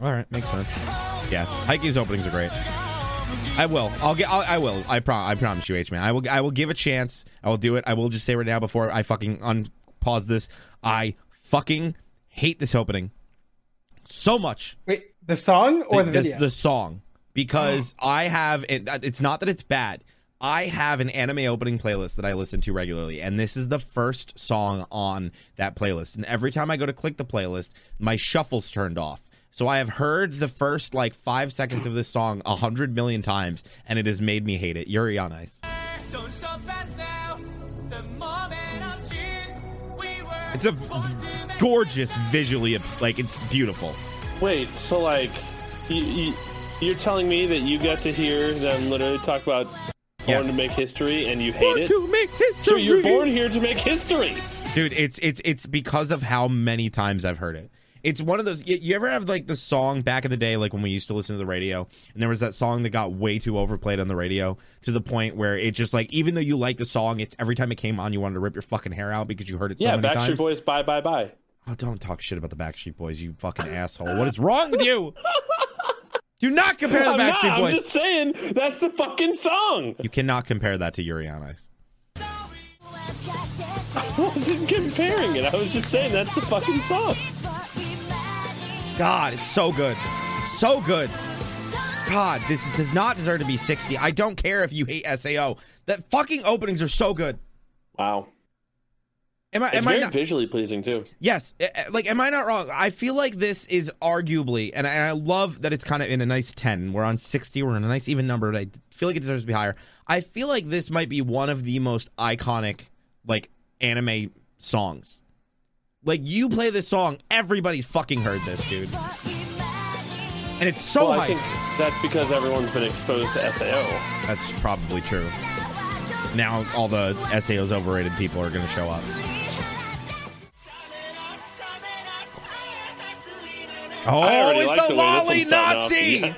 All right, makes sense. Yeah, Haikyuu's openings are great. I will. I'll get. I'll, I will. I prom. I promise you, H man. I will. I will give a chance. I will do it. I will just say right now before I fucking unpause this. I fucking hate this opening so much. Wait, the song or the, the, video? the song because oh. I have. and It's not that it's bad. I have an anime opening playlist that I listen to regularly, and this is the first song on that playlist. And every time I go to click the playlist, my shuffle's turned off. So I have heard the first like five seconds of this song a hundred million times, and it has made me hate it. Yuri on Ice. It's a born gorgeous visually, like it's beautiful. Wait, so like, you, you, you're telling me that you got to hear them literally talk about Yes. born to make history and you hate Want it? to make history. So you're born here to make history. dude it's it's it's because of how many times i've heard it it's one of those you, you ever have like the song back in the day like when we used to listen to the radio and there was that song that got way too overplayed on the radio to the point where it just like even though you like the song it's every time it came on you wanted to rip your fucking hair out because you heard it so yeah, Backstreet times Boys, bye, bye, bye. oh don't talk shit about the backstreet boys you fucking asshole what is wrong with you (laughs) do not compare the I'm not. backstreet I'm boys just saying that's the fucking song. you cannot compare that to yuri on ice (laughs) I wasn't comparing it. I was just saying that's the fucking song. God, it's so good. So good. God, this does not deserve to be 60. I don't care if you hate SAO. That fucking openings are so good. Wow. Am I It's am I very not visually pleasing too. Yes, eh, eh, like am I not wrong? I feel like this is arguably and I, and I love that it's kind of in a nice 10. We're on 60. We're in a nice even number. But I feel like it deserves to be higher. I feel like this might be one of the most iconic like anime songs. Like you play this song, everybody's fucking heard this, dude. And it's so well, I think that's because everyone's been exposed to SAO. That's probably true. Now all the SAO's overrated people are going to show up. Oh, it's like the the lolly one's starting off. Nazi! Yeah.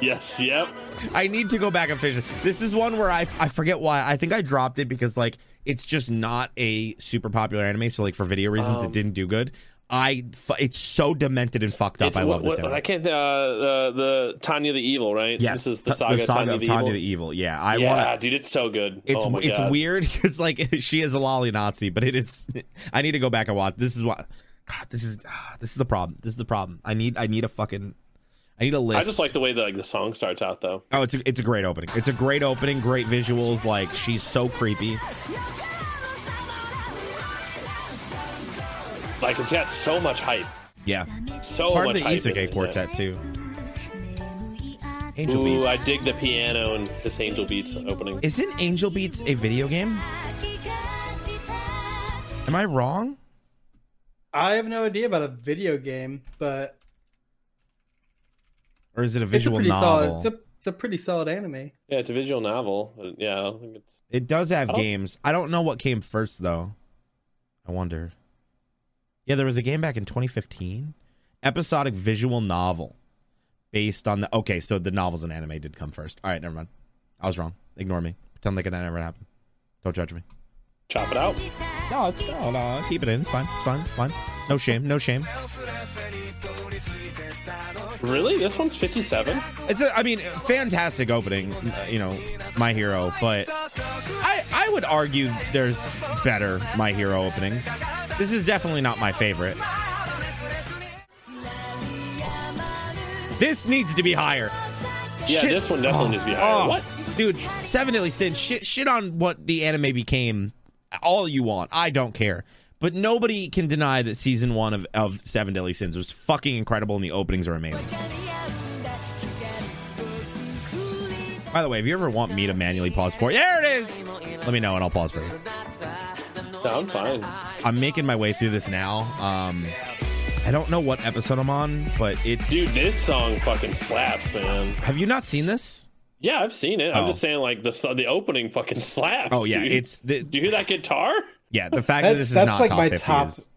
Yes, yep. I need to go back and finish this. This is one where I I forget why. I think I dropped it because like it's just not a super popular anime. So like for video reasons, it didn't do good. I it's so demented and fucked up. I love what- this anime. I can't. Uh, the the Tanya the Evil, right? yes, This is the t- saga, Tanya of the Tanya Evil. the Evil. Yeah, I yeah, want to. dude, it's so good. It's oh it's God. weird (laughs) because like she is a lolly Nazi, but it is. (laughs) I need to go back and watch. This is what. God, this is ah, this is the problem. This is the problem. I need I need a fucking. I need a list. I just like the way that like the song starts out though. Oh, it's a, it's a great opening. It's a great opening. Great visuals. Like she's so creepy. Like it's got so much hype. Yeah, So part of much the hype. Isekai in it, quartet too. Yeah. Angel Ooh, Beats. I dig the piano and this Angel Beats opening. Isn't Angel Beats a video game? Am I wrong? I have no idea about a video game, but Or is it a it's a visual novel? solid. It's a, it's a pretty solid anime. Yeah, it's a visual novel. but Yeah, I don't think it's. It does have I games. I don't know what came first though. I wonder. Yeah, there was a game back in 2015. Episodic visual novel based on the Okay, so the novels and anime did come first. All right, never mind. I was wrong. Ignore me. Pretend like that never happened. Don't judge me. Chop it out. No, no, no. Keep it in. It's fine. It's fine. It's fine. No shame. No shame. Really? This one's 57? It's a, I mean, fantastic opening, you know, My Hero, but I I would argue there's better My Hero openings. This is definitely not my favorite. This needs to be higher. Yeah, Shit. this one definitely Oh, needs to be higher. oh. What? Dude, Seven Deadly Sins, shit, shit on what the anime became all you want. I don't care. But nobody can deny that season one of, of Seven Deadly Sins was fucking incredible and the openings are amazing. By the way, if you ever want me to manually pause for there it is. Let me know and I'll pause for you. No, I'm fine. I'm making my way through this now. Um, I don't know what episode I'm on, but it's. Dude, this song fucking slaps, man. have you not seen this? Yeah, I've seen it. I'm Oh. just saying, like the the opening fucking slaps. Oh yeah, dude. it's the Do you hear that guitar? Yeah the fact that this is that's not like top my 50 top- is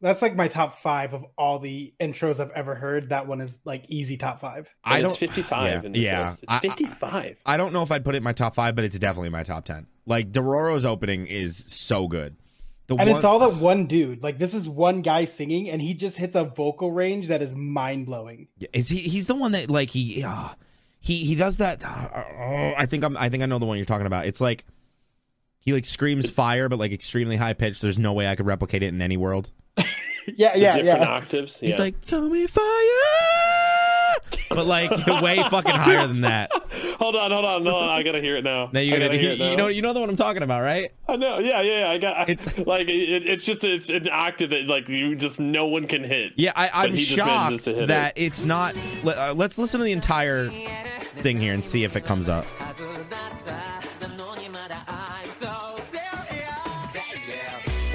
That's like my top five of all the intros I've ever heard. That one is like easy top five. I don't It's 55 yeah, in yeah. list. It's I- I- 55. I don't know if I'd put it in my top five, but it's definitely my top ten. Like Dororo's opening is so good. The And one, it's all that one dude. Like this is one guy singing, and he just hits a vocal range that is mind blowing. is he? He's the one that like he uh, he he does that. Uh, I think I'm. I think I know the one you're talking about. It's like he like screams fire, but like extremely high pitched. There's no way I could replicate it in any world. (laughs) yeah, The yeah, different yeah. octaves. He's yeah. like, "Call me fire," but like (laughs) way fucking higher than that. (laughs) hold on, hold on, hold on. I gotta hear it now. Now you gotta, gotta hear you, it now. you know you know the one I'm talking about, right? I know. Yeah, yeah, yeah. I got. It's- It's like it, it's just it's an octave that like you just no one can hit. Yeah, I, I'm he just manages shocked to hit that it's not. Let, uh, let's listen to the entire thing here and see if it comes up.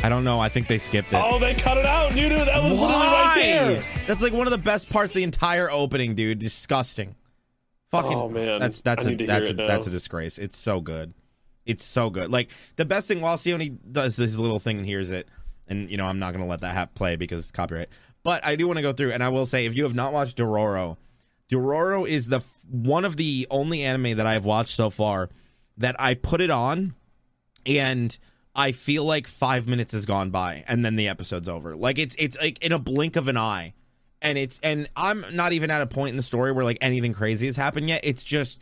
I don't know. I think they skipped it. Oh, they cut it out, dude. That was literally right there. That's like one of the best parts of the entire opening, dude. Disgusting. Fucking. Oh, man. That's that's I a that's a, that's a disgrace. It's so good. It's so good. Like the best thing while Sione does this little thing and hears it, and you know I'm not gonna let that hap play because it's copyright. But I do want to go through, and I will say, if you have not watched Dororo, Dororo is the f- one of the only anime that I have watched so far that I put it on, and I feel like five minutes has gone by, and then the episode's over. Like it's it's like in a blink of an eye, and it's and I'm not even at a point in the story where like anything crazy has happened yet. It's just.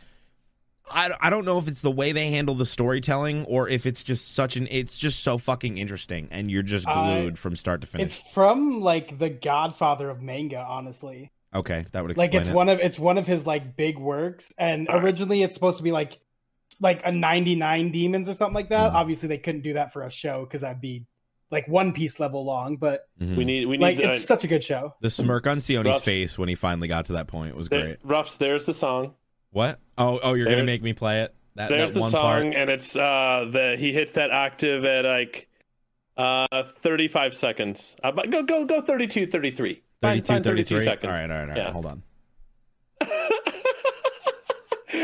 I, I don't know if it's the way they handle the storytelling or if it's just such an it's just so fucking interesting and you're just glued from start to finish. It's from like the Godfather of manga, honestly. okay, that would Like it's it. one of it's one of his like big works, and originally it's supposed to be like like a 99 demons or something like that. Mhm. Obviously, they couldn't do that for a show because that'd be like One Piece level long. But Mhm. We need we need like to, it's such a good show. The smirk on Sione's Ruffs. face when he finally got to that point was there, great. Ruffs. There's the song. What? Oh, oh, you're gonna make me play it. That, There's that the song, part. and it's uh the he hits that octave at like uh 35 seconds. Uh, but go go go 32, 33. Find- 32, find 33 seconds. All right, all right, all right. Yeah. Hold on. (laughs)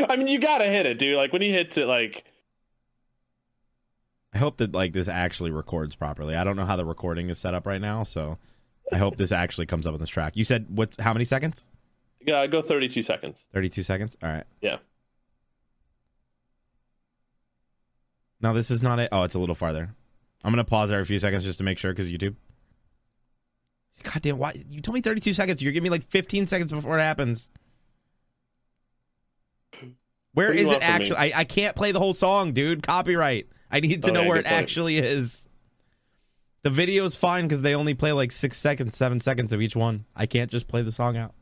(laughs) I mean, you gotta hit it, dude. Like when he hits it, like I hope that like this actually records properly. I don't know how the recording is set up right now, so I hope this actually comes up on this track. You said what? How many seconds? uh, go 32 seconds. Thirty-two seconds. All right. Yeah. No, this is not it. Oh, it's a little farther. I'm gonna pause every few seconds just to make sure because YouTube. God damn! Why you told me 32 seconds? You're giving me like 15 seconds before it happens. Where What do is you it want from me? actually? I, I can't play the whole song, dude. Copyright. I need to Oh, know yeah, where it point. actually is. The video's fine because they only play like six seconds, seven seconds of each one. I can't just play the song out.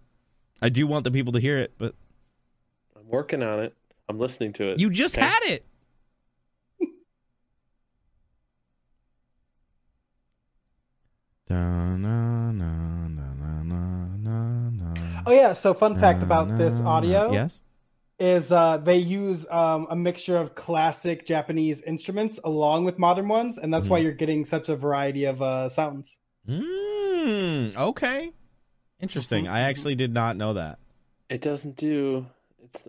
I do want the people to hear it, but I'm working on it. I'm listening to it. you just Okay. had it. (laughs) Da, na, na, na, na, na, na, na. Oh yeah. So fun fact about this audio. Yes. Is uh, they use um, a mixture of classic Japanese instruments along with modern ones, and that's why Mhm. you're getting such a variety of uh, sounds. Mm, okay. Interesting. I actually did not know that. It doesn't do. It's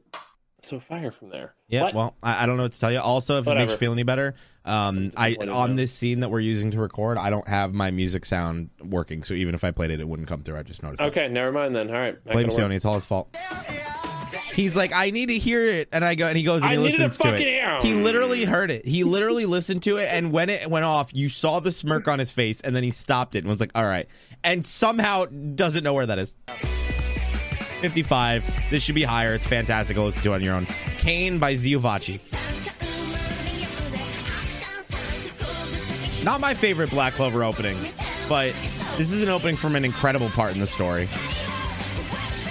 so fire from there. Yeah, What? well, I, I don't know what to tell you. Also, if it makes you feel any better, um, I on now. this scene that we're using to record, I don't have my music sound working. So even if I played it, it wouldn't come through. I just noticed. it. Okay, never mind then. All right. Blame gonna. Sione. It's all his fault. He's like, I need to hear it, and I go, and he goes and he listens to it. He literally heard it. He literally listened to it, and when it went off, you saw the smirk on his face, and then he stopped it and was like, "All right," and somehow doesn't know where that is. Fifty-five. This should be higher. It's fantastic. Go listen to it on your own. Kane by Ziyoou-vachi. Not my favorite Black Clover opening, but this is an opening from an incredible part in the story.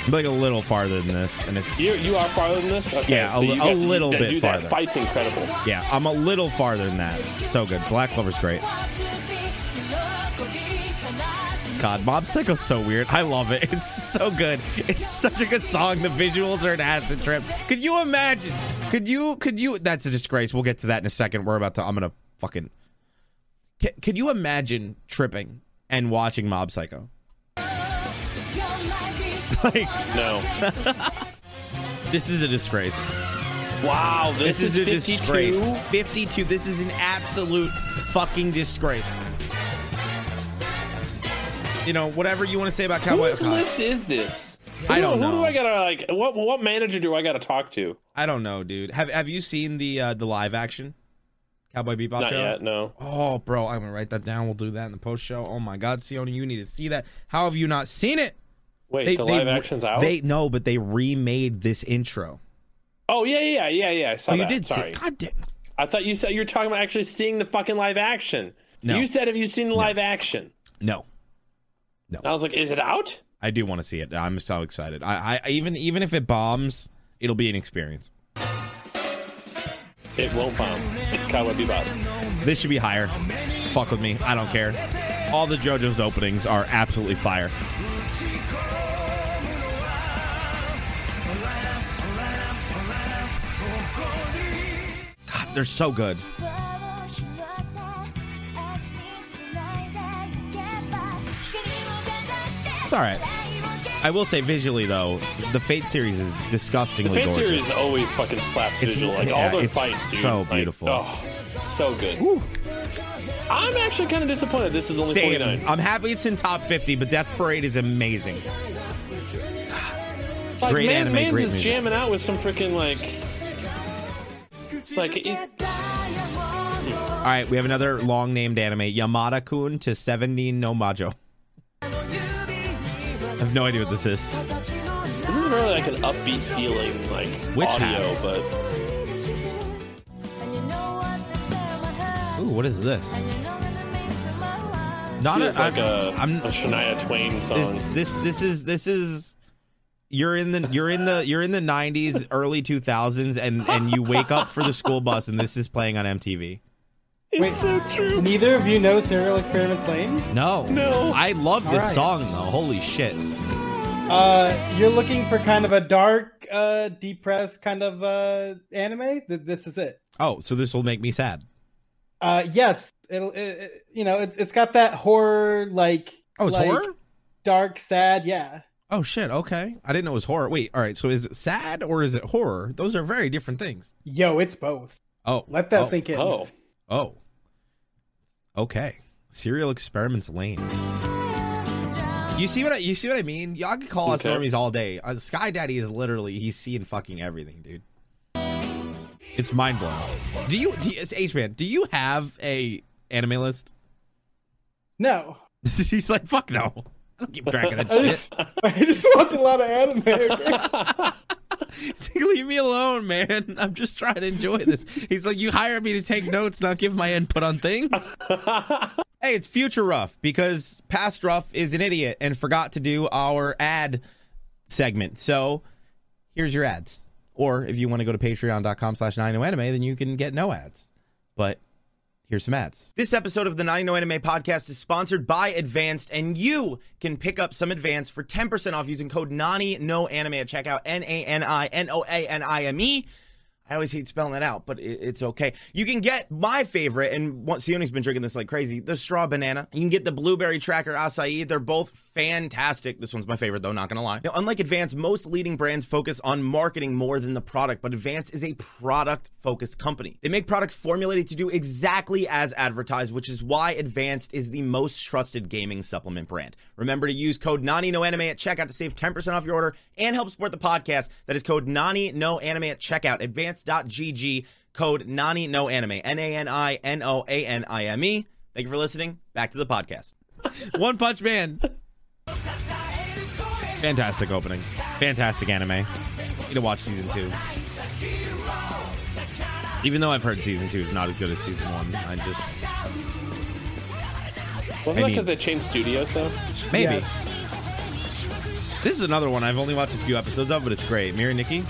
I'm like a little farther than this, and it's You you are farther than this. Okay, Yeah, a li- you a got to- little that- bit farther. That fight's incredible. yeah, I'm a little farther than that. So good. Black Clover's great. God, Mob Psycho's so weird. I love it. (laughs) It's so good. It's such a good song. The visuals are an acid trip. Could you imagine? Could you? Could you? That's a disgrace. We'll get to that in a second. We're about to. I'm gonna fucking. C- could you imagine tripping and watching Mob Psycho? Like, No. (laughs) this is a disgrace. Wow, this, This, is, a 52? disgrace. 52. This is an absolute fucking disgrace. You know, whatever you want to say about Cowboy. Whose list is this? I don't know. Who do I gotta like? What what manager do I gotta talk to? I don't know, dude. Have Have you seen the uh, the live action Cowboy Bebop Not show? yet. No. Oh, bro, I'm gonna write that down. We'll do that in the post show. Oh my God, Sione, you need to see that. How have you not seen it? Wait, the live action's out. They no, but they remade this intro. oh yeah, yeah, yeah, yeah. I saw Oh, you did. Sorry. it. God damn. I thought you said you were talking about actually seeing the fucking live action. No. You said have you seen the live action? No, No. I was like, is it out? I do want to see it. I'm so excited. I, I even even if it bombs, it'll be an experience. It won't bomb. It's Cowboy Bebop. This should be higher. Fuck with me. I don't care. All the JoJo's openings are absolutely fire. They're so good. It's all right. I will say visually though, the Fate series is disgustingly The Fate gorgeous. series always fucking slaps It's- visual. Like yeah, all their it's fights, dude. so Like, beautiful. oh, so good. I'm actually kind of disappointed. This is only Same. 49. I'm happy it's in top 50, but Death Parade is amazing. Like, Great man, anime, man's great is music. jamming out with some freaking like. Like it, All right, we have another long named anime, Yamada Kun to 70 no Majo. I have no idea what this is. this is really like an upbeat feeling, like Which audio, but Ooh, what is this? Not a, like I'm, a, I'm a Shania Twain song. this this this is this is you're in the you're in the you're in the 90s early 2000s and and you wake up for the school bus and this is playing on MTV. it's Wait. so true. Neither of you know Serial Experiments Lain? No. No. I love this All right. song though. Holy shit. Uh, you're looking for kind of a dark, uh, depressed kind of uh anime. Th- This is it. Oh, so this will make me sad. Uh, yes, it'll. It, it- you know, it, it's got that horror like. Oh, it's like, horror? Dark, sad. Yeah. Oh shit, okay. I didn't know it was horror. Wait, all right, so is it sad or is it horror? Those are very different things. Yo, it's both. Oh. Let that oh, sink in. Oh, Oh. Okay. Serial experiments Lain. You see what I you see what I mean? Y'all can call us Okay. normies all day. Uh, Sky Daddy is literally he's seeing fucking everything, dude. It's mind blowing. Do you, do you it's H man, do you have a anime list? No, (laughs) he's like, fuck no. I (laughs) don't keep track of that I shit. just, I just watch a lot of anime. Like, (laughs) leave me alone, man. I'm just trying to enjoy this. He's like, you hired me to take notes, not give my input on things. (laughs) hey, it's future rough because past rough is an idiot and forgot to do our ad segment. So here's your ads. Or if you want to go to patreon.com slash 90anime, then you can get no ads. But here's some ads. This episode of the Nani No Anime podcast is sponsored by Advanced, and you can pick up some Advanced for 10% off using code NANI NO ANIME at checkout. N A N I N O A N I M E. I always hate spelling that out, but it, it's okay. You can get my favorite, and what Sione's been drinking this like crazy, the straw banana. You can get the blueberry tracker acai. They're both fantastic. This one's my favorite, though, not gonna lie. Now, unlike Advance, most leading brands focus on marketing more than the product, but Advance is a product focused company. They make products formulated to do exactly as advertised, which is why Advanced is the most trusted gaming supplement brand. Remember to use code NANI-NO-ANIME at checkout to save 10% off your order and help support the podcast. That is code NANI-NO-ANIME at checkout. Advance.gg, code NANI-NO-ANIME. N-A-N-I-N-O-A-N-I-M-E. Thank you for listening. Back to the podcast. (laughs) One Punch Man. Fantastic opening. Fantastic anime. Need to watch season two. Even though I've heard season two is not as good as season one, I just wasn't I that because they changed studios though? maybe. Yes. This is another one I've only watched a few episodes of, but it's great. Mirai Nikki.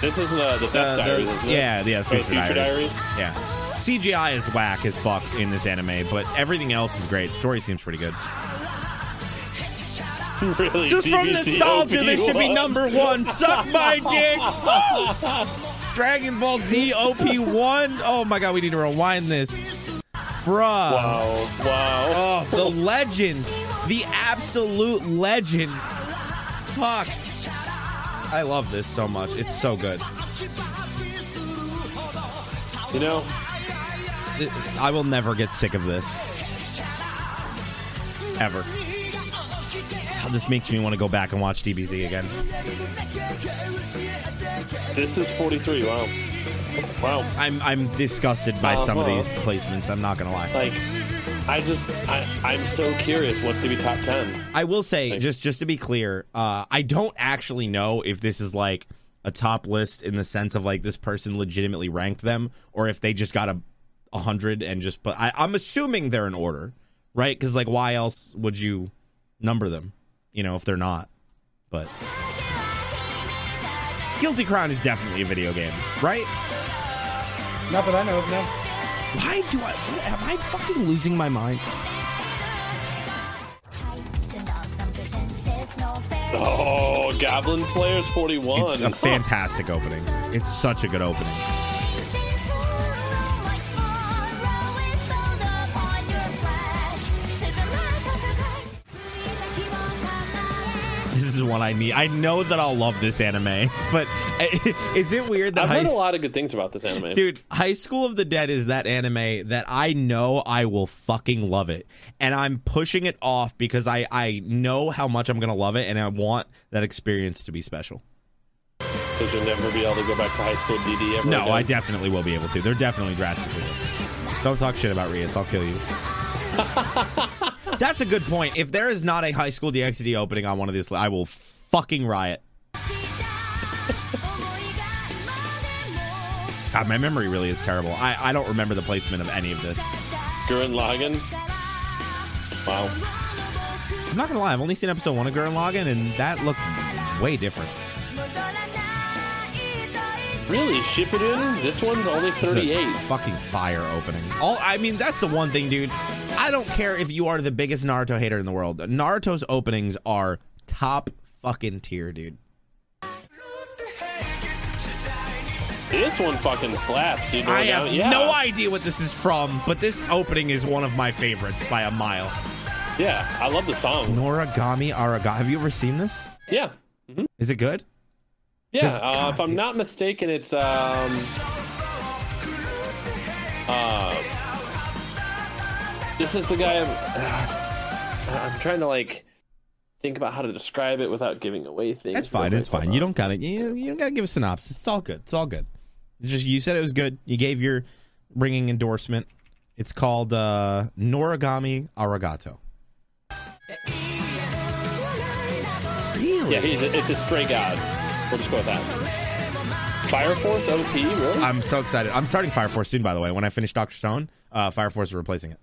This is uh, the Death Uh, the- Diaries, isn't it? yeah, yeah, Future, Future Diaries. Diaries. Yeah. CGI is whack as fuck in this anime, but everything else is great. Story seems pretty good. (laughs) really? Just from nostalgia, this should be number one. (laughs) Suck my dick. Dragon Ball Z OP1. Oh my god, we need to rewind this. Bruh. Wow. Wow. Oh, the legend. The absolute legend. Fuck. I love this so much. It's so good. You know, I will never get sick of this. Ever. God, this makes me want to go back and watch DBZ again. this is 43. Wow. Wow. I'm I'm disgusted by some of Uh-huh. these placements. I'm not gonna lie. Like, I just, I, I'm so curious what's to be top 10. I will say, Like- just just to be clear, uh, I don't actually know if this is like a top list in the sense of like this person legitimately ranked them, or if they just got a, a hundred and just put. I, I'm assuming they're in order, right? Because like, why else would you number them? You know, if they're not. But Guilty Crown is definitely a video game, right? Not that I know of, no. Why do I? Am I fucking losing my mind? Oh, Goblin Slayer's 41. It's a fantastic opening. It's such a good opening. Is one I need. I know that I'll love this anime, (laughs) but eh, is it weird that I've heard a lot of good things about this anime. dude, High School of the Dead is that anime that I know I will fucking love it, and I'm pushing it off because I I know how much I'm gonna love it, and I want that experience to be special. Because you'll never be able to go back to high school DD ever No, again. I definitely will be able to. They're definitely drastically different. Don't talk shit about Rias. I'll kill you. (laughs) That's a good point. If there is not a high school DxD opening on one of these, I will fucking riot. God, my memory really is terrible. I, I don't remember the placement of any of this. Gurren Lagann. Wow. I'm not gonna lie. I've only seen episode one of Gurren Lagann, and that looked way different. Really? ship it in. This one's only This is a 38. fucking fire opening. All I mean, that's the one thing, dude. I don't care if you are the biggest Naruto hater in the world. Naruto's openings are top fucking tier, dude. This one fucking slaps. dude. I have yeah. no idea what this is from, but this opening is one of my favorites by a mile. Yeah, I love the song. Noragami Aragoto. Have you ever seen this? Yeah. Mm-hmm. Is it good? Yeah, 'Cause, uh, God, if I'm dude. not mistaken, it's um, uh, this is the guy. I'm, (sighs) I'm trying to like think about how to describe it without giving away things. That's fine. It's fine. on. You don't gotta. You, you don't gotta give a synopsis. It's all good. It's all good. It's just you said it was good. You gave your ringing endorsement. It's called uh, Noragami Arigato. Really? Yeah, he's a, it's a stray god. We'll just go with that. Fire Force OP, really? I'm so excited. I'm starting Fire Force soon. By the way, when I finish Doctor Stone, uh, Fire Force is replacing it.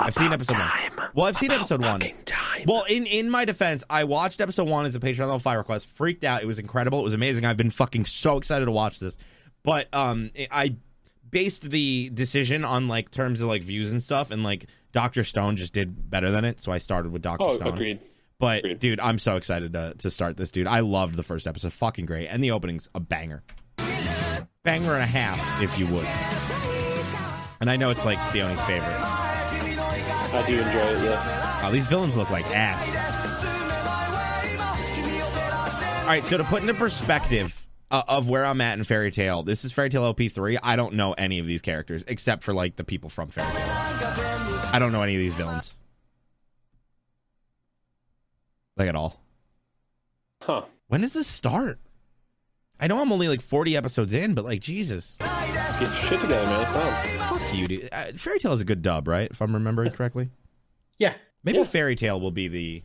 I've seen episode one. Well, I've seen episode one. Time. Well, in in my defense, I watched episode one as a Patreon level fire request. Freaked out. It was incredible. It was amazing. I've been fucking so excited to watch this. But um, I based the decision on like terms of like views and stuff, and like Doctor Stone just did better than it, so I started with Doctor Stone. oh, Stone. agreed. But dude, I'm so excited to to start this, dude. I loved the first episode, fucking great, and the opening's a banger, banger and a half, if you would. And I know it's like Sione's favorite. I do enjoy it. Yes. Wow, these villains look like ass. All right, so to put into perspective uh, of where I'm at in Fairy Tail, this is Fairy Tail OP3. I don't know any of these characters except for like the people from Fairy Tail. I don't know any of these villains. Like at all. Huh. When does this start? I know I'm only like 40 episodes in, but like Jesus, Get shit together, man. Come fuck you, dude. Uh, Fairy Tail is a good dub, right? If I'm remembering correctly. Yeah. Maybe Yeah. Fairy Tail will be the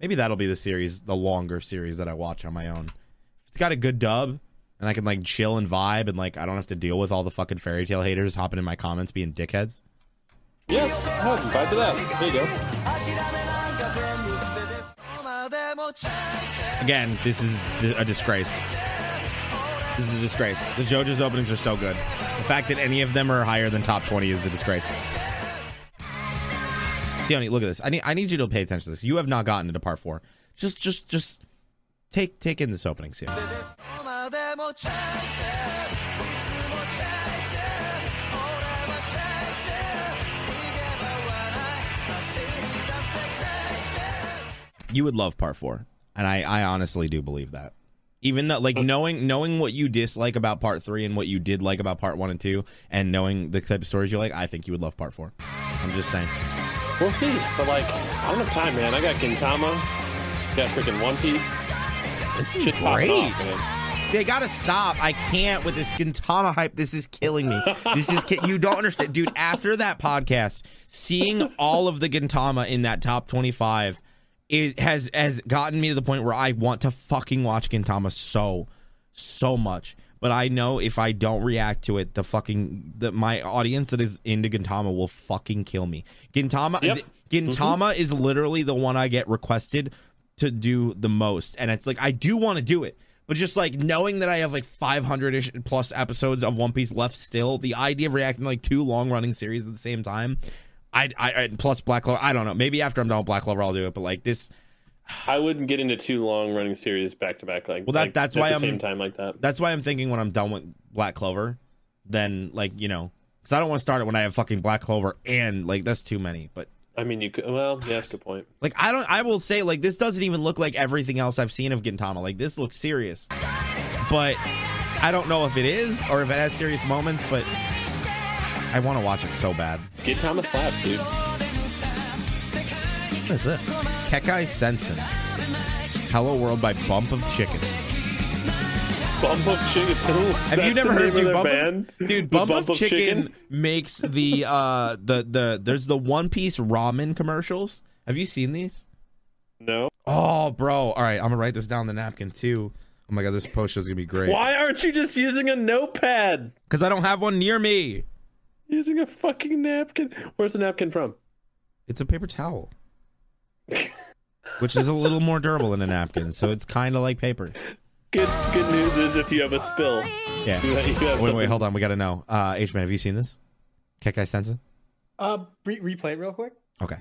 maybe that'll be the series, the longer series that I watch on my own. If it's got a good dub and I can like chill and vibe and like I don't have to deal with all the fucking Fairy Tail haters hopping in my comments being dickheads. Yeah, vibe to that. There you go. Again, this is a disgrace. This is a disgrace. The JoJo's openings are so good. The fact that any of them are higher than top 20 is a disgrace. Sione, look at this. I need I need you to pay attention to this. You have not gotten into part 4. Just just just take take in this opening, Sione. You would love part four, and I, I honestly do believe that. Even though, like knowing knowing what you dislike about part three and what you did like about part one and two, and knowing the type of stories you like, I think you would love part four. I'm just saying. We'll see. But like, I don't have time, man. I got Gintama, got freaking One Piece. This is Shit great. off. They gotta stop. I can't with this Gintama hype. This is killing me. This is ki- you don't understand, dude. After that podcast, seeing all of the Gintama in that top twenty is has has gotten me to the point where I want to fucking watch Gintama so so much. But I know if I don't react to it, the fucking the my audience that is into Gintama will fucking kill me. Gintama Yep. Gintama is literally the one I get requested to do the most, and it's like I do want to do it, but just like knowing that I have like 500 ish plus episodes of One Piece left still, the idea of reacting to like two long running series at the same time, I, I, I plus Black Clover, I don't know. Maybe after I'm done with Black Clover, I'll do it, but like this, (sighs) I wouldn't get into two long running series back to back like Well, that- like, that's at why the I'm- same time like that. that's why I'm thinking when I'm done with Black Clover, then like you know, because I don't want to start it when I have fucking Black Clover and like that's too many, but. I mean, you could. Well, yeah, that's a good point. (laughs) Like I don't I will say like this doesn't even look like everything else I've seen of Gintama. Like this looks serious. But I don't know if it is or if it has serious moments, but I want to watch it so bad. Gintama slaps, dude. What is this? Kekkai Sensen. Hello World by Bump of Chicken. Bump of Chicken. Have you never heard dude, Bump band? of, dude The Bump, of, chicken, makes the uh the the there's the One Piece ramen commercials. Have you seen these? No. Oh, bro. All right, I'm gonna write this down on the napkin too. Oh my god, this post show's gonna be great. Why aren't you just using a notepad? Because I don't have one near me. Using a fucking napkin. Where's the napkin from? It's a paper towel, which is a little more durable than a napkin, so it's kind of like paper. Good good news is if you have a spill, Yeah. you, (laughs) you have Wait, something- wait, hold on. We got to know. Uh, H man, have you seen this? Kekkai Sensen? Uh, re- replay it real quick. Okay.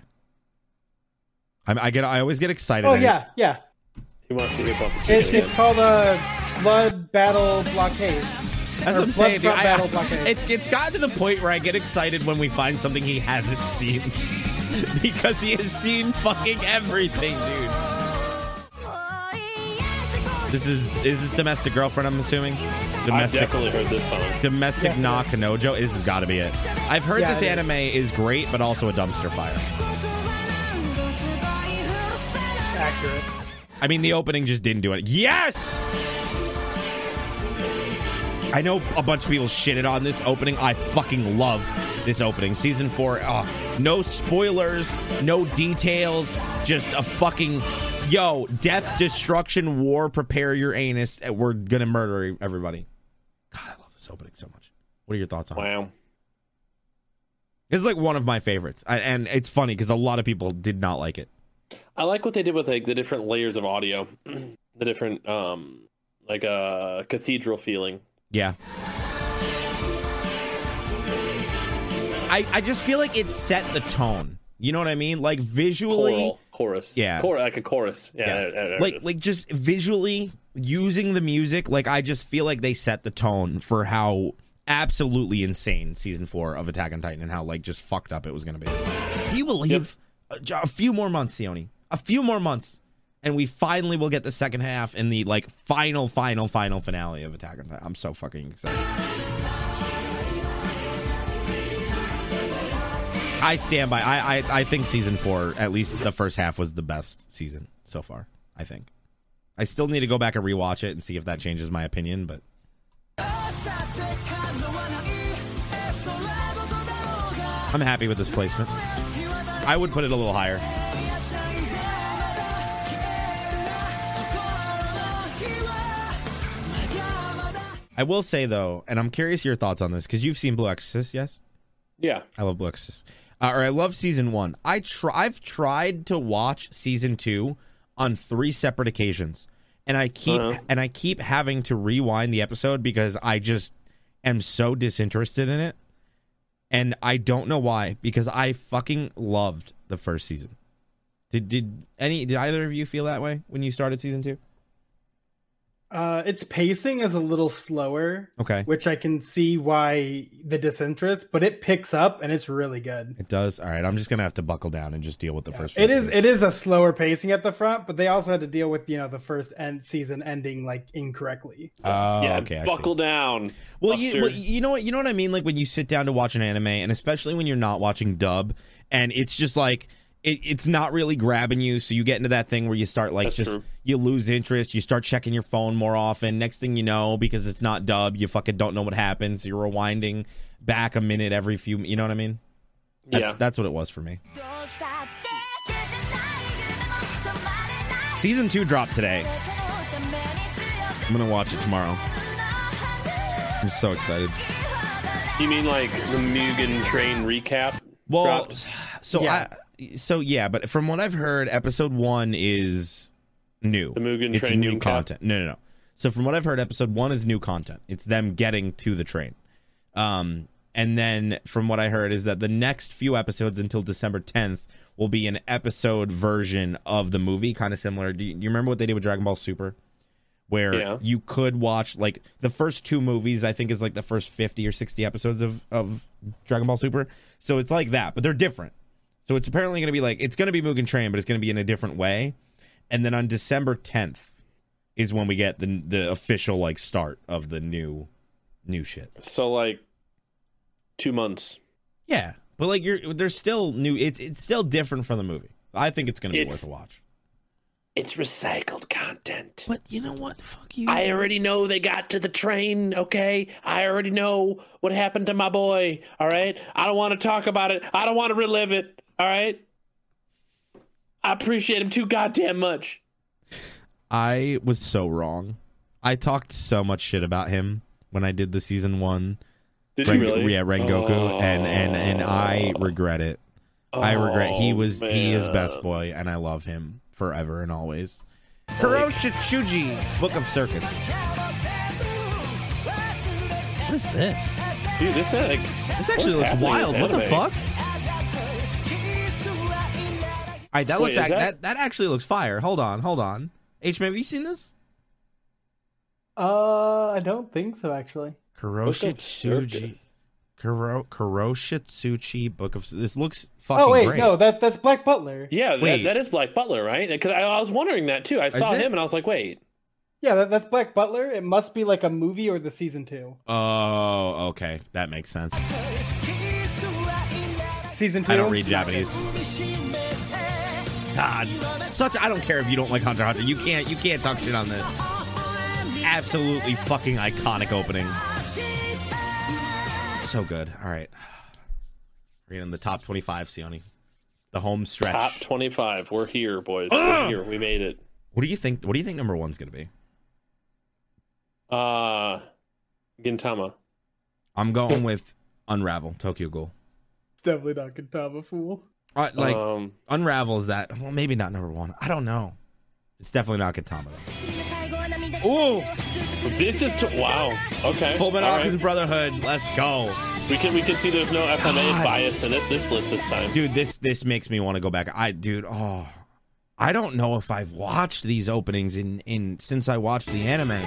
I'm, I get. I always get excited. Oh I- yeah, yeah. He wants to get Bump It's, it's called a blood battle blockade. That's Or what I'm saying, dude. I- Battle I- Blockade. it's it's gotten to the point where I get excited when we find something he hasn't seen (laughs) because he has seen fucking everything, dude. This is is this domestic girlfriend? I'm assuming. I Domestic definitely heard this song. Domestic Yeah. Na Kanojo. This has got to be it. I've heard Yeah, this it is. anime is great, but also a dumpster fire. Accurate. I mean, the opening just didn't do it. Yes! I know a bunch of people shitted on this opening. I fucking love this opening. Season four, uh, no spoilers, no details, just a fucking yo, death, destruction, war, prepare your anus. and We're gonna murder everybody. God, I love this opening so much. What are your thoughts on it? Wow. It's like one of my favorites. I, and it's funny because a lot of people did not like it. I like what they did with like the different layers of audio, (clears throat) the different um like a cathedral feeling. Yeah. I I just feel like it set the tone. You know what I mean? Like visually, Choral, chorus. Yeah. Chor- like a chorus. Yeah. Yeah. there- there- like like just visually using the music. Like I just feel like they set the tone for how absolutely insane season four of Attack on Titan and how like just fucked up it was going to be. Do you believe a, a few more months, Sione? A few more months, and we finally will get the second half and the like final, final, final finale of Attack on Titan. I'm so fucking excited. I stand by. I, I I think season four, at least the first half, was the best season so far. I think. I still need to go back and rewatch it and see if that changes my opinion, but I'm happy with this placement. I would put it a little higher. I will say though, and I'm curious your thoughts on this because you've seen Blue Exorcist, yes? yeah. I love Blue Exorcist. Uh, or I love season one. I try. I've tried to watch season two on three separate occasions, and I keep Uh-huh. and I keep having to rewind the episode because I just am so disinterested in it, and I don't know why. Because I fucking loved the first season. Did did any did either of you feel that way when you started season two? Uh, its pacing is a little slower, Okay. which I can see why the disinterest, but it picks up and it's really good. It does. All right. I'm just gonna have to buckle down and just deal with the first. It few is episodes. it is a slower pacing at the front, but they also had to deal with you know the first end season ending like incorrectly. So, Oh, yeah, okay. Buckle down. Well, you, well, you know what you know what I mean. Like when you sit down to watch an anime, and especially when you're not watching dub, and it's just like it, it's not really grabbing you. So you get into that thing where you start like That's just true. you lose interest. You start checking your phone more often. Next thing you know, because it's not dubbed, you fucking don't know what happens. So you're rewinding back a minute every few. You know what I mean? That's, yeah. That's what it was for me. Season two dropped today. I'm gonna watch it tomorrow. I'm so excited. You mean like the Mugen Train recap? Well, dropped? so yeah. I so yeah, but from what I've heard, episode one is new. The Mugen it's Train new content. No, no, no. So from what I've heard, episode one is new content. It's them getting to the train. Um, and then from what I heard is that the next few episodes until December 10th will be an episode version of the movie, kind of similar. Do you, do you remember what they did with Dragon Ball Super? Where Yeah. you could watch like the first two movies, I think is like the first 50 or 60 episodes of, of Dragon Ball Super. So it's like that, but they're different. So it's apparently going to be like, it's going to be Mugen Train, but it's going to be in a different way. And then on December 10th is when we get the the official like start of the new new shit. So like two months. Yeah, but like you're there's still new. It's it's still different from the movie. I think it's gonna be It's- worth a watch. It's recycled content. But you know what? Fuck you. I already know they got to the train, okay? I already know what happened to my boy, all right? I don't want to talk about it. I don't want to relive it, all right? I appreciate him too goddamn much. I was so wrong. I talked so much shit about him when I did the season one. Did Ren- you really? Yeah, Rengoku, and and and oh. I regret it. I regret. He Oh, was he is best boy, and I love him forever and always. Kuroshitsuji, Book of Circus. What is this? Dude, this is like This actually looks wild. with What the fuck? All right, that Wait, looks is ac- that- that... that actually looks fire. Hold on, hold on. H man, have you seen this? Uh, I don't think so actually. Kuroshitsuji. Kuro Kuroshitsuji Book of this looks fucking Oh wait, great. no, that that's Black Butler. Yeah, that, Wait. that is Black Butler, right? Because I, I was wondering that too. I saw it? him and I was like, wait. Yeah, that, that's Black Butler. It must be like a movie or the season two. Oh, okay, that makes sense. Season two. I don't read Japanese. God, such I don't care if you don't like Hunter Hunter. You can't you can't talk shit on this. Absolutely fucking iconic opening. So good. All right, we're in the top twenty-five, Sione. The home stretch. Top 25. We're here, boys. Ugh! We're here. We made it. What do you think? What do you think number one's gonna be? Uh, Gintama. I'm going with Unravel, Tokyo Ghoul. Definitely not Gintama Fool. Uh, like um, Unravel is that? Well, maybe not number one. I don't know. It's definitely not Katama though. Ooh, this is t- wow. Okay. Full Metal all right. Alchemist Brotherhood. Let's go, We can we can see there's no FMA God. bias in it. This list this time. dude. This this makes me want to go back. I dude. Oh, I don't know if I've watched these openings in in since I watched the anime.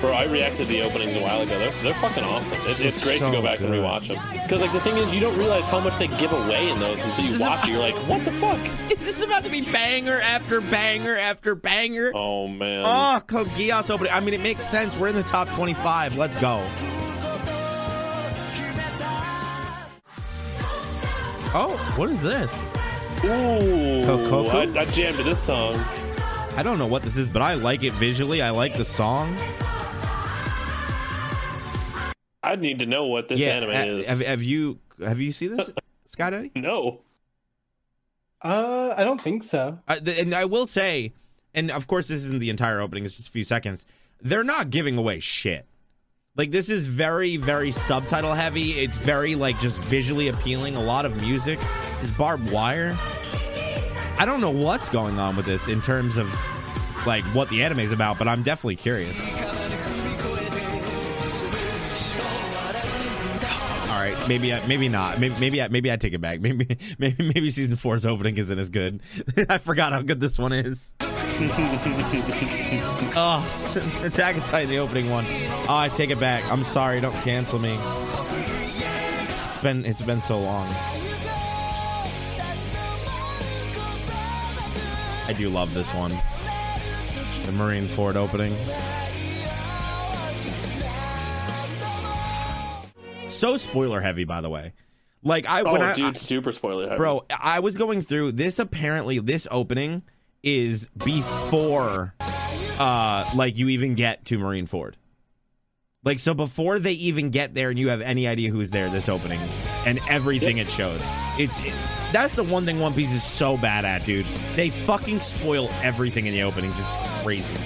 Bro, I reacted to the openings a while ago. They're, they're fucking awesome. It, it's great So to go back and good. rewatch them. Because like the thing is, you don't realize how much they give away in those until you This is watch it. You're like, what the fuck? (laughs) Is this about to be banger after banger after banger? Oh man. Oh, Code Geass opening. I mean, it makes sense. We're in the top 25. Let's go. Oh, what is this? Ooh. Kokoku? I, I jammed to this song. I don't know what this is, but I like it visually. I like the song. I need to know what this anime ha- is. Have, have you have you seen this, (laughs) Sky Daddy? no. Uh, I don't think so. I, th- and I will say, and of course, this isn't the entire opening. It's just a few seconds. They're not giving away shit. Like this is very, very subtitle heavy. It's very like just visually appealing. A lot of music. There's barbed wire. I don't know what's going on with this in terms of like what the anime is about, but I'm definitely curious. Right, maybe I, maybe not. Maybe maybe I, maybe I take it back. (laughs) Maybe maybe maybe season four's opening isn't as good. (laughs) I forgot how good this one is. (laughs) oh, Attack on Titan, the opening one. Oh, I take it back. I'm sorry. Don't cancel me. It's been it's been so long. I do love this one. The Marineford opening. So spoiler heavy, by the way. Like I Oh, when I, dude, super spoiler. heavy. bro i was going through this apparently this opening is before uh like you even get to Marineford like so before they even get there and you have any idea who's there this opening and everything it shows it's it, that's the one thing one piece is so bad at dude they fucking spoil everything in the openings it's crazy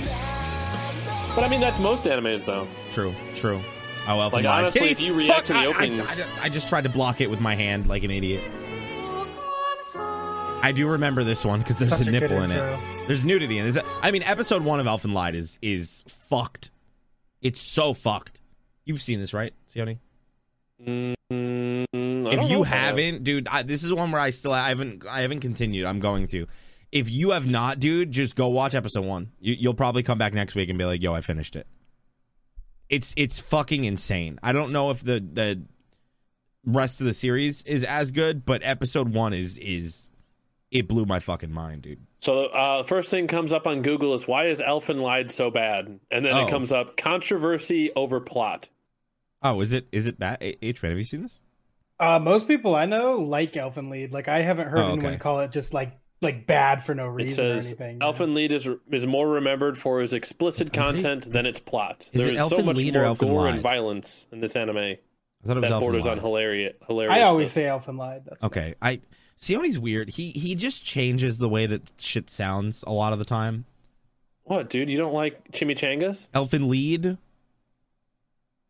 But I mean, that's most animes, though. true true oh elf Like, and honestly, Titties, if you react fuck, to the I- I- openings- I, I just tried to block it with my hand like an idiot I do remember this one because there's Such a a nipple in intro. it. There's nudity in it. I mean, episode one of Elfen Lied is is fucked. It's so fucked. You've seen this, right, Sione? Mm, I If you know if I have. haven't, dude, I, this is one where I still I haven't I haven't continued. I'm going to. If you have not, dude, just go watch episode one. You, you'll probably come back next week and be like, "Yo, I finished it." It's it's fucking insane. I don't know if the the rest of the series is as good, but episode one is is it blew my fucking mind, dude. So uh, first thing comes up on Google is why is Elfen Lied so bad? And then Oh. it comes up controversy over plot. Oh, is it is it bad? H man, have you seen this? Uh, most people I know like Elfin Lead. Like I haven't heard Oh, anyone call it just like like bad for no It reason or says anything. Elfen Lied is is more remembered for his explicit content than its plot. Is There it is so Elfin much Lied or more Elfin gore Lied? and violence in this anime I thought it was that Elfin borders on hilarious. Hilarious. I always say Elfen Lied. That's Okay, I Sione's weird. He he just changes the way that shit sounds a lot of the time. What, dude? You don't like chimichangas? Elfin lead.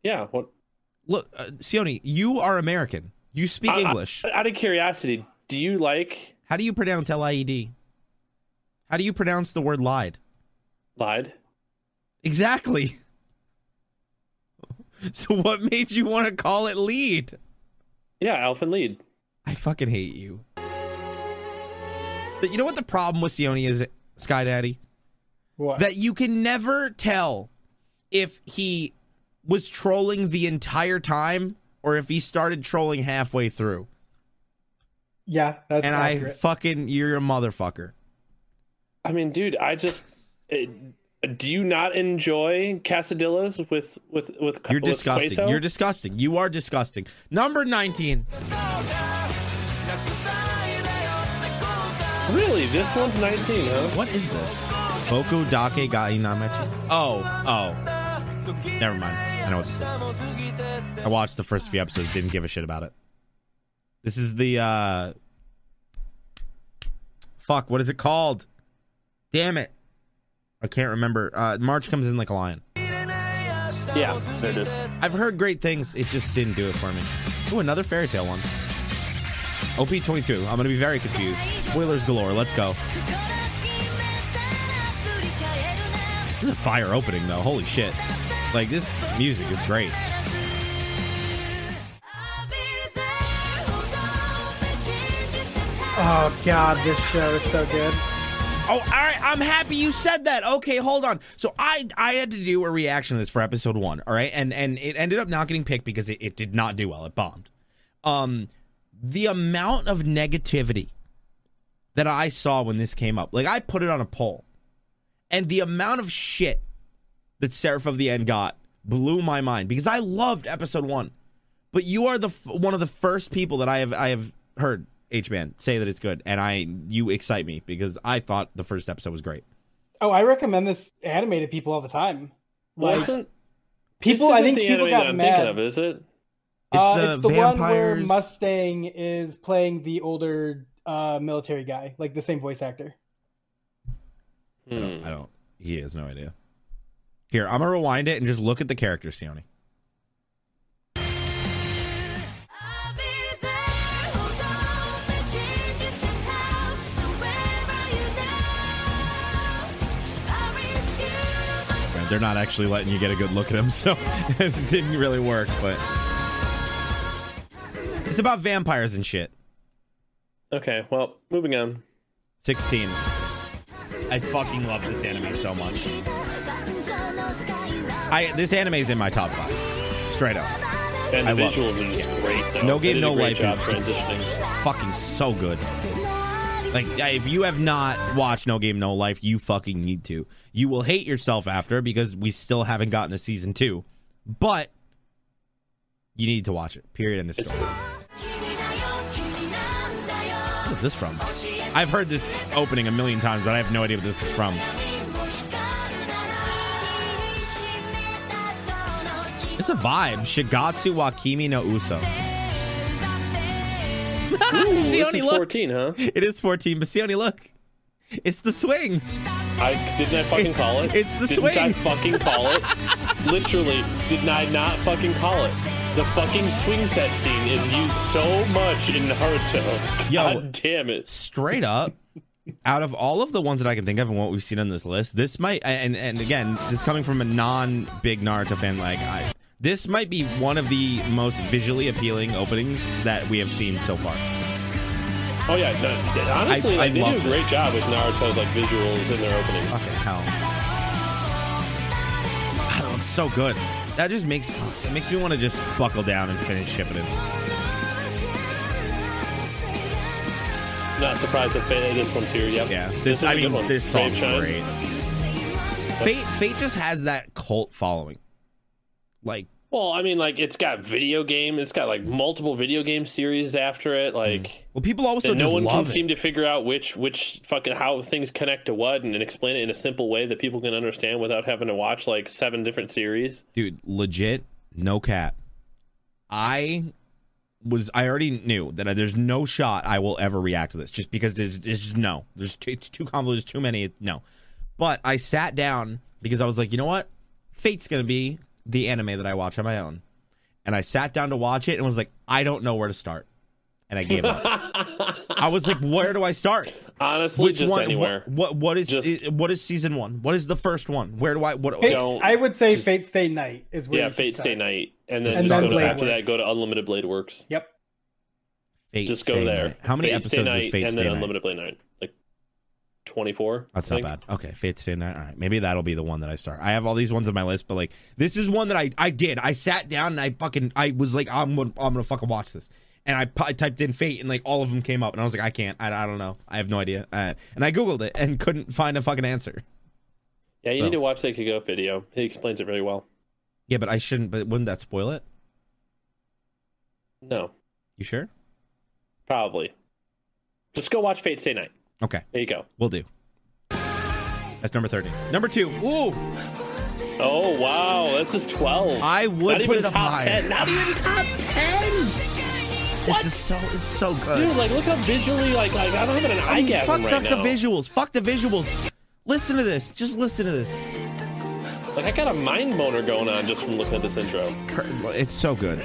Yeah. What? Look, uh, Sione, you are American. You speak I- I- English. out of curiosity, do you like How do you pronounce L I E D? How do you pronounce the word lied? lied? Exactly. (laughs) So what made you want to call it lead? Yeah, Elfin lead. I fucking hate you. But you know what the problem with Sione is, Sky Daddy? what? that you can never tell if he was trolling the entire time or if he started trolling halfway through. Yeah, that's and I fucking, you're a motherfucker. I mean, dude, I just. It, do you not enjoy quesadillas with with with? You're with disgusting. queso? You're disgusting. You are disgusting. Number 19. really this one's 19, huh? What is this? Boku Dake ga Inai Machi? Oh, oh. Never mind. I know what this is. I watched the first few episodes, didn't give a shit about it. This is the uh Fuck, what is it called? Damn it. I can't remember. Uh March comes in like a lion. Yeah, there it is. I've heard great things, it just didn't do it for me. Ooh, another Fairy Tail one. OP22. I'm gonna be very confused. Spoilers galore, let's go. This is a fire opening though. Holy shit. Like this music is great. Oh god, this show is so good. Oh, all right. I'm happy you said that. Okay, hold on. So I I had to do a reaction to this for episode one. All right, and and it ended up not getting picked because it, it did not do well. It bombed. Um, the amount of negativity that I saw when this came up, like I put it on a poll, and the amount of shit that Seraph of the End got blew my mind because I loved episode one, but you are the one of the first people that I have I have heard H man say that it's good, and I you excite me because I thought the first episode was great. Oh, I recommend this anime to people all the time. Like Wasn't people, I isn't think the people anime got that I'm mad. thinking of, is it? It's uh, the it's the one where Mustang is playing the older uh, military guy, like the same voice actor. I don't, Hmm. I don't. He has no idea. Here, I'm gonna rewind it and just look at the characters, Sione. They're not actually letting you get a good look at him, (laughs) so it didn't really work. But it's about vampires and shit. Okay, well, moving on. Sixteen. I fucking love this anime so much. I this anime is in my top five, straight up. And the I visuals are just great. Though. No Game No Life is transitioning. fucking so good. Like if you have not watched No Game No Life, you fucking need to. You will hate yourself after because we still haven't gotten to season two, but you need to watch it. Period. End of story. What is this from? I've heard this opening a million times, but I have no idea what this is from. It's a vibe. Shigatsu wa Kimi no Uso. Sione, (laughs) look. 14, huh? It is 14, but Sione, look. It's the swing. I didn't I fucking call it. (laughs) It's the swing. didn't I fucking call it? (laughs) Literally, did I not fucking call it? The fucking swing set scene is used so much in Naruto. Yo. God damn it. Straight up. Out of all of the ones that I can think of and what we've seen on this list, this might and and again, this coming from a non big Naruto fan like I this might be one of the most visually appealing openings that we have seen so far. Oh yeah, no, honestly, I- like, I they do a great this. job with Naruto's like visuals in their opening. Fucking hell. Ah, God, it looks so good. That just makes it makes me want to just buckle down and finish Shippuden. Not surprised that Fate this one's here. Yep. Yeah, this this I mean this song's great. Fate Fate just has that cult following. Like Well, I mean, like it's got video game. It's got like multiple video game series after it. Hmm. Like well people also no one can it. seem to figure out which which fucking how things connect to what and, and explain it in a simple way that people can understand without having to watch like seven different series. Dude, legit, no cap. I was I already knew that there's no shot I will ever react to this just because there's, there's just no. There's too, it's too convoluted, there's too many no. But I sat down because I was like, you know what? Fate's going to be the anime that I watch on my own. And I sat down to watch it and was like, I don't know where to start. And I gave up. (laughs) I was like, where do I start? Honestly, Which just one? anywhere. What, what what is Just- what is season 1? What is the first one? Where do I what Fate, Don't- I would say just- Fate Stay Night is where yeah, Fate Stay. Night, and then And just then go to, after Work. that go to Unlimited Blade Works. Yep. Fate Just go there. Night? How many Fate episodes Night, is Fate and Stay then Night? Unlimited Blade Night? Like twenty four. That's not bad. Okay, Fate Stay Night. All right, maybe that'll be the one that I start. I have all these ones on my list, but like this is one that I I did. I sat down and I fucking I was like I'm gonna, I'm gonna fucking watch this, and I, I typed in Fate and like all of them came up, and I was like I can't. I, I don't know. I have no idea. Uh, and I googled it and (laughs) couldn't find a fucking answer. Yeah, you So- need to watch the Kigo video. He explains it very well. Yeah, but I shouldn't. But wouldn't that spoil it? No, You sure? probably. Just go watch Fate Stay Night. Okay, There you go. we'll do. That's number thirty. Number two. Ooh, Oh wow, this is twelve. I would Not put it top higher. ten. Not even top ten. What? This is so it's so good. Dude, like look how visually like like I don't having an eye I mean, fuck right up now. the visuals. Fuck the visuals. Listen to this. Just listen to this. Like I got a mind boner going on just from looking at this intro. It's so good.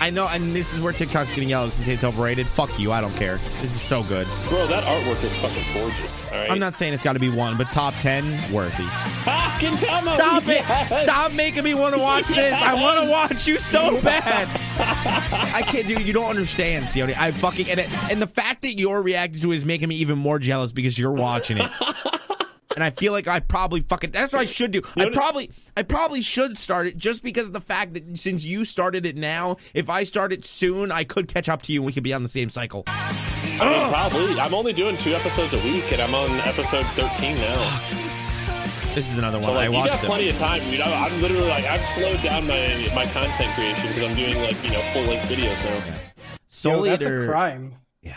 I know, and this is where TikTok's getting yelled say it's overrated. Fuck you. I don't care. This is so good. Bro, that artwork is fucking gorgeous. All right. I'm not saying it's got to be one, but top ten worthy. Ah, Stop it! yes! Stop making me want to watch this. I want to watch you so (laughs) bad. I can't, dude. You don't understand, Sione. I fucking and it, and the fact that you're reacting to it is making me even more jealous because you're watching it. (laughs) And I feel like I probably fucking that's what I should do. I probably I probably should start it just because of the fact that since you started it now, if I start it soon, I could catch up to you and we could be on the same cycle. I mean, probably. I'm only doing two episodes a week, and I'm on episode 13 now. This is another one So like, I you watched. got it. plenty of time, dude. I'm, I'm literally like, I've slowed down my my content creation because I'm doing like you know full length videos now. Soul Yo, that's a crime. Yeah.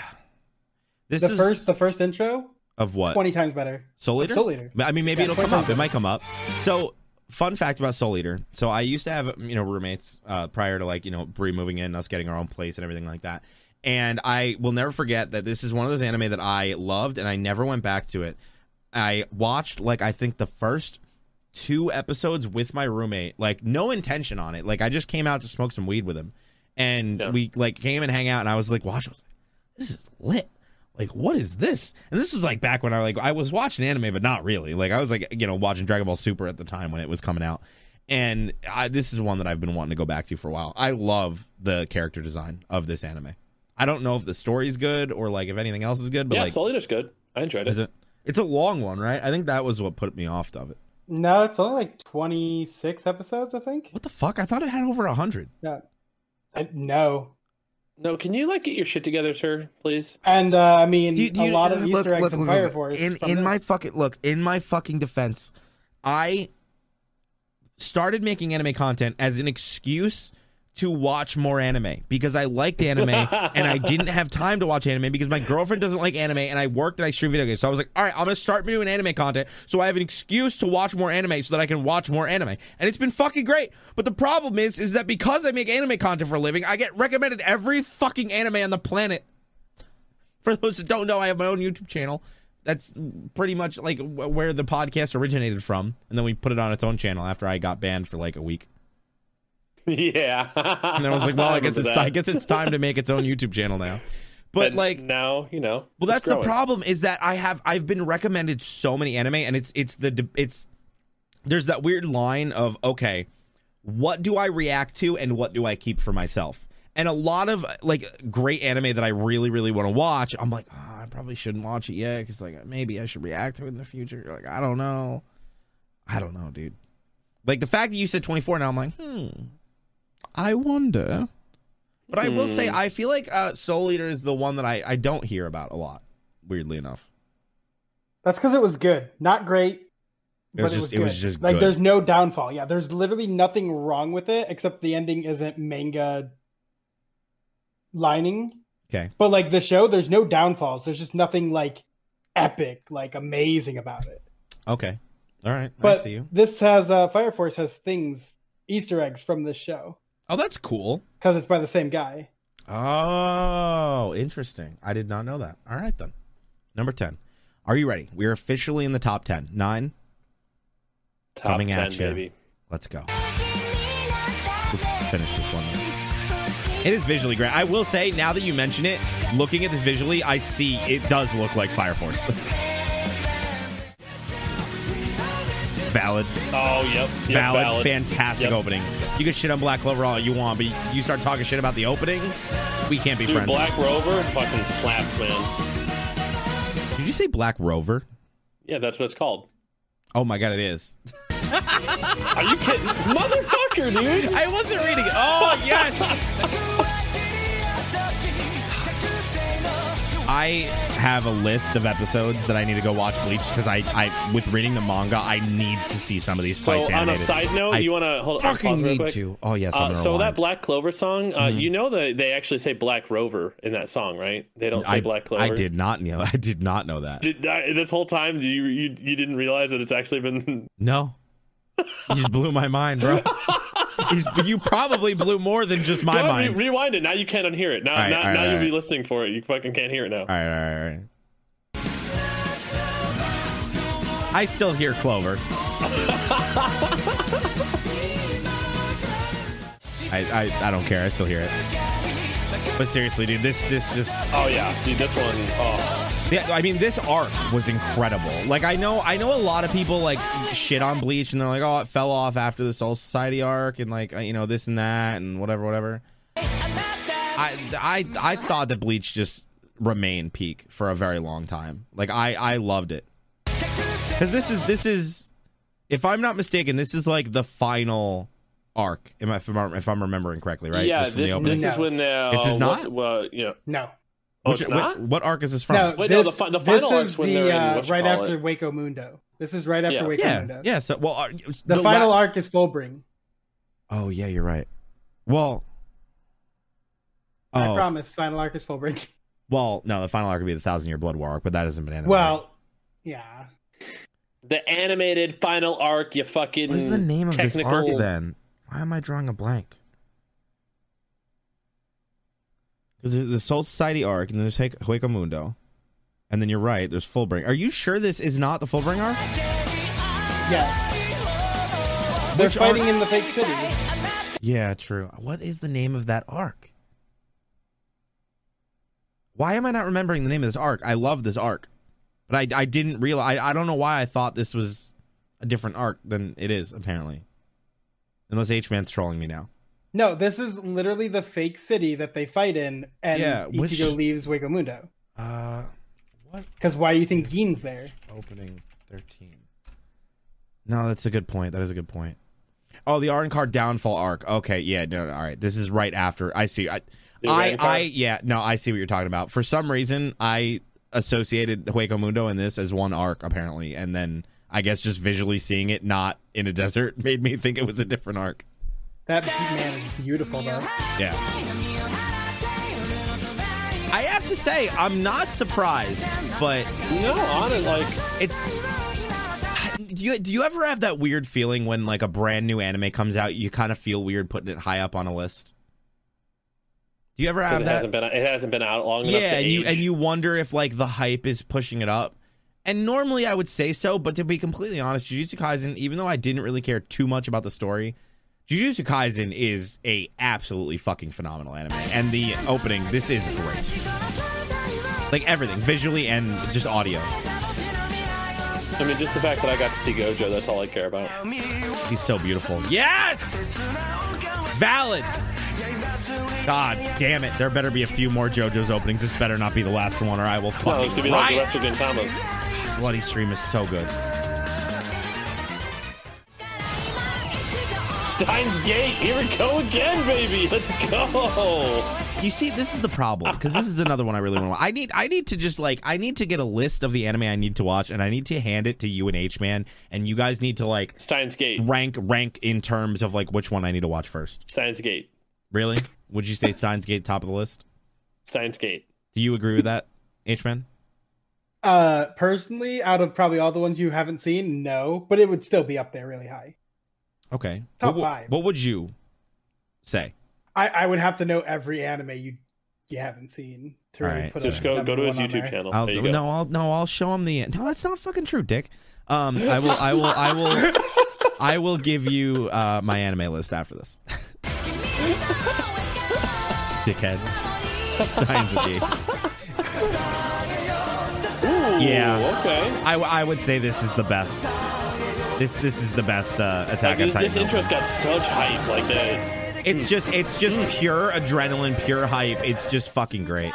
This The is first the first intro, of what? twenty times better. Soul Eater? Soul Eater. I mean, maybe Yeah, it'll come 20 up. It might come up. So, fun fact about Soul Eater. So, I used to have, you know, roommates uh, prior to, like, you know, Brie moving in, us getting our own place and everything like that. And I will never forget that this is one of those anime that I loved and I never went back to it. I watched, like, I think the first two episodes with my roommate, like, no intention on it. Like, I just came out to smoke some weed with him. And Yeah. we, like, came and hang out, and I was like, watch, I was like, this is lit like what is this and this was like back when i like i was watching anime but not really like i was like you know watching dragon ball super at the time when it was coming out and I, this is one that i've been wanting to go back to for a while i love the character design of this anime i don't know if the story's good or like if anything else is good but yeah, like Soul Eater's good. I enjoyed it. is it It's a long one, right? I think that was what put me off of it. No, it's only like 26 episodes, I think. What the fuck? I thought it had over a hundred. Yeah. I, no. No, can you like get your shit together, sir, please? And uh, I mean, Do you- do a you- lot of look, Easter eggs look, in look, Fire look. Force. In in this. my fucking look, in my fucking defense, I started making anime content as an excuse to watch more anime because I liked anime and I (laughs) didn't have time to watch anime because my girlfriend doesn't like anime and I worked and I stream video games. So I was like, all right, I'm gonna start doing anime content so I have an excuse to watch more anime so that I can watch more anime. And it's been fucking great. But the problem is, is that because I make anime content for a living, I get recommended every fucking anime on the planet. For those that don't know, I have my own YouTube channel. That's pretty much like where the podcast originated from, and then we put it on its own channel after I got banned for like a week. Yeah. And then I was like, well, I (laughs) guess it's I guess it's time to make its own YouTube channel now. But like, now, you know. well, that's the problem is that I have I've been recommended so many anime, and it's it's the it's there's that weird line of okay, what do I react to and what do I keep for myself? And a lot of like great anime that I really really want to watch, I'm like, oh, I probably shouldn't watch it yet because like maybe I should react to it in the future. Like I don't know, I don't know, dude. Like the fact that you said 24 now, I'm like, hmm, I wonder. But I will say, I feel like uh, Soul Eater is the one that I, I don't hear about a lot. Weirdly enough, That's because it was good, not great. It was but just- it good. was just like good. there's no downfall. Yeah, there's literally nothing wrong with it except the ending isn't manga lining. okay. But like the show, there's no downfalls. There's just nothing like epic, like amazing about it. Okay. All right. I But see you. this has uh, Fire Force has things, Easter eggs from this show Oh, that's cool. because it's by the same guy. Oh, interesting. I did not know that. All right, then. Number 10. Are you ready? We are officially in the top 10. Nine. Top coming 10, at you. baby. Let's go. Let's finish this one. It is visually great. I will say, now that you mention it, looking at this visually, I see it does look like Fire Force. (laughs) valid. Oh, yep. yep valid, fantastic Yep. opening. You can shit on Black Clover all you want, but you start talking shit about the opening, we can't be Dude, friends. Black Rover fucking slaps, man. Did you say Black Rover? Yeah, that's what it's called. Oh my god, it is. Are you kidding? Motherfucker, dude. (laughs) I wasn't reading it. Oh yes. (laughs) I have a list of episodes that I need to go watch Bleach because I, I, with reading the manga, I need to see some of these So, fights on a side note, I you want to hold on, fucking need quick? to. Oh yes, Uh, so that. Black Clover song, uh, you know that they actually say Black Rover in that song, right? They don't say I, Black Clover. I did not know. (laughs) I did not know that. Did I, this whole time you, you you didn't realize that it's actually been No. You just blew my mind, bro. You probably blew more than just my Go ahead, mind. Re- rewind it. Now you can't unhear it. Now, All right, now, all right, now all you'll right. be listening for it. You fucking can't hear it now. all right, all right, all right. I still hear Clover. (laughs) I, I I don't care. I still hear it. But seriously, dude, this this just Oh yeah, dude, this one. Oh, yeah, I mean, this arc was incredible. Like, I know, I know, a lot of people like shit on Bleach, and they're like, "Oh, it fell off after the Soul Society arc, and like, uh, you know, this and that, and whatever, whatever." I, I, I thought that Bleach just remained peak for a very long time. Like, I, I loved it because this is, this is, if I'm not mistaken, this is like the final arc. Am I, if I'm, if I'm remembering correctly, right? yeah. Just from the This opening? this is No. when the uh, This is not? Well, you know, No. oh, Which- it's what, not. what arc is this from? No, Wait, no, this, the fi- the this final is arc's when the, they're in, uh, right whatchamacallit. after Hueco Mundo. This is right after Yeah. Waco yeah, Mundo. yeah. So, well, uh, The, la- final arc is Fullbring. Oh yeah, you're right. Well, I oh promise, final arc is Fullbring. well, no, the final arc would be the Thousand Year Blood War arc, but that hasn't been animated. Well, yeah. The animated final arc. You fucking. what is the name of technical... this arc then? Why am I drawing a blank? Because there's the Soul Society arc, and then there's Hue- Hueco Mundo, and then you're right. There's Fullbring. Are you sure this is not the Fullbring arc? Yeah. They're Which fighting arc? in the fake city. Yeah, true. What is the name of that arc? Why am I not remembering the name of this arc? I love this arc, but I I didn't realize. I, I don't know why I thought this was a different arc than it is apparently. Unless H Man's trolling me now. No, this is literally the fake city that they fight in, and Yeah, which- Ichigo leaves Hueco Mundo. Uh, What? Because why do you think Gin's there? Opening 13. No, that's a good point. That is a good point. Oh, the Arrancar downfall arc. Okay, yeah, no, no, all right. This is right after. I see. I, I, I, yeah, no, I see what you're talking about. For some reason, I associated Hueco Mundo and this as one arc, apparently, and then I guess just visually seeing it not in a desert (laughs) made me think it was a different arc. That man is beautiful though. Yeah. I have to say, I'm not surprised, but No, on it, like it's do you do you ever have that weird feeling when like a brand new anime comes out you kind of feel weird putting it high up on a list do you ever have it that hasn't been it hasn't been out long enough. yeah to and you and you wonder if like the hype is pushing it up and normally i would say so but to be completely honest jujutsu kaisen even though i didn't really care too much about the story jujutsu kaisen is a absolutely fucking phenomenal anime and the opening this is great like everything visually and just audio I mean, just the fact that I got to see Gojo, that's all I care about. He's so beautiful. Yes! Valid. God damn it. There better be a few more JoJo's openings. This better not be the last one, or I will No, it's fucking gonna be like the rest of Gintama's. Bloody Stream is so good. Steins Gate, here we go again, baby. Let's go. You see, this is the problem because this is another one I really want to. I need, I need to just like, I need to get a list of the anime I need to watch, and I need to hand it to you and H Man, and you guys need to like Steins Gate. rank, rank in terms of like which one I need to watch first. Steins Gate. Really? Would you say Steins Gate top of the list? Steins Gate. Do you agree with that, H Man? Uh, personally, out of probably all the ones you haven't seen, no, but it would still be up there really high. Okay. Top what, five. What would you say? I, I would have to know every anime you you haven't seen to really Alright, put Just go go to his YouTube there. channel. I'll, there you go. no, I'll no, I'll show him the. No, that's not fucking true, Dick. Um, I will, I will, I will, (laughs) I will give you uh, my anime list after this. (laughs) Dickhead. Steins Gate. (laughs) Yeah. Okay. I, I would say this is the best. This this is the best uh, Attack Like, on this, Titan. this intro's got such hype. Like that. It's just it's just pure adrenaline, pure hype. It's just fucking great.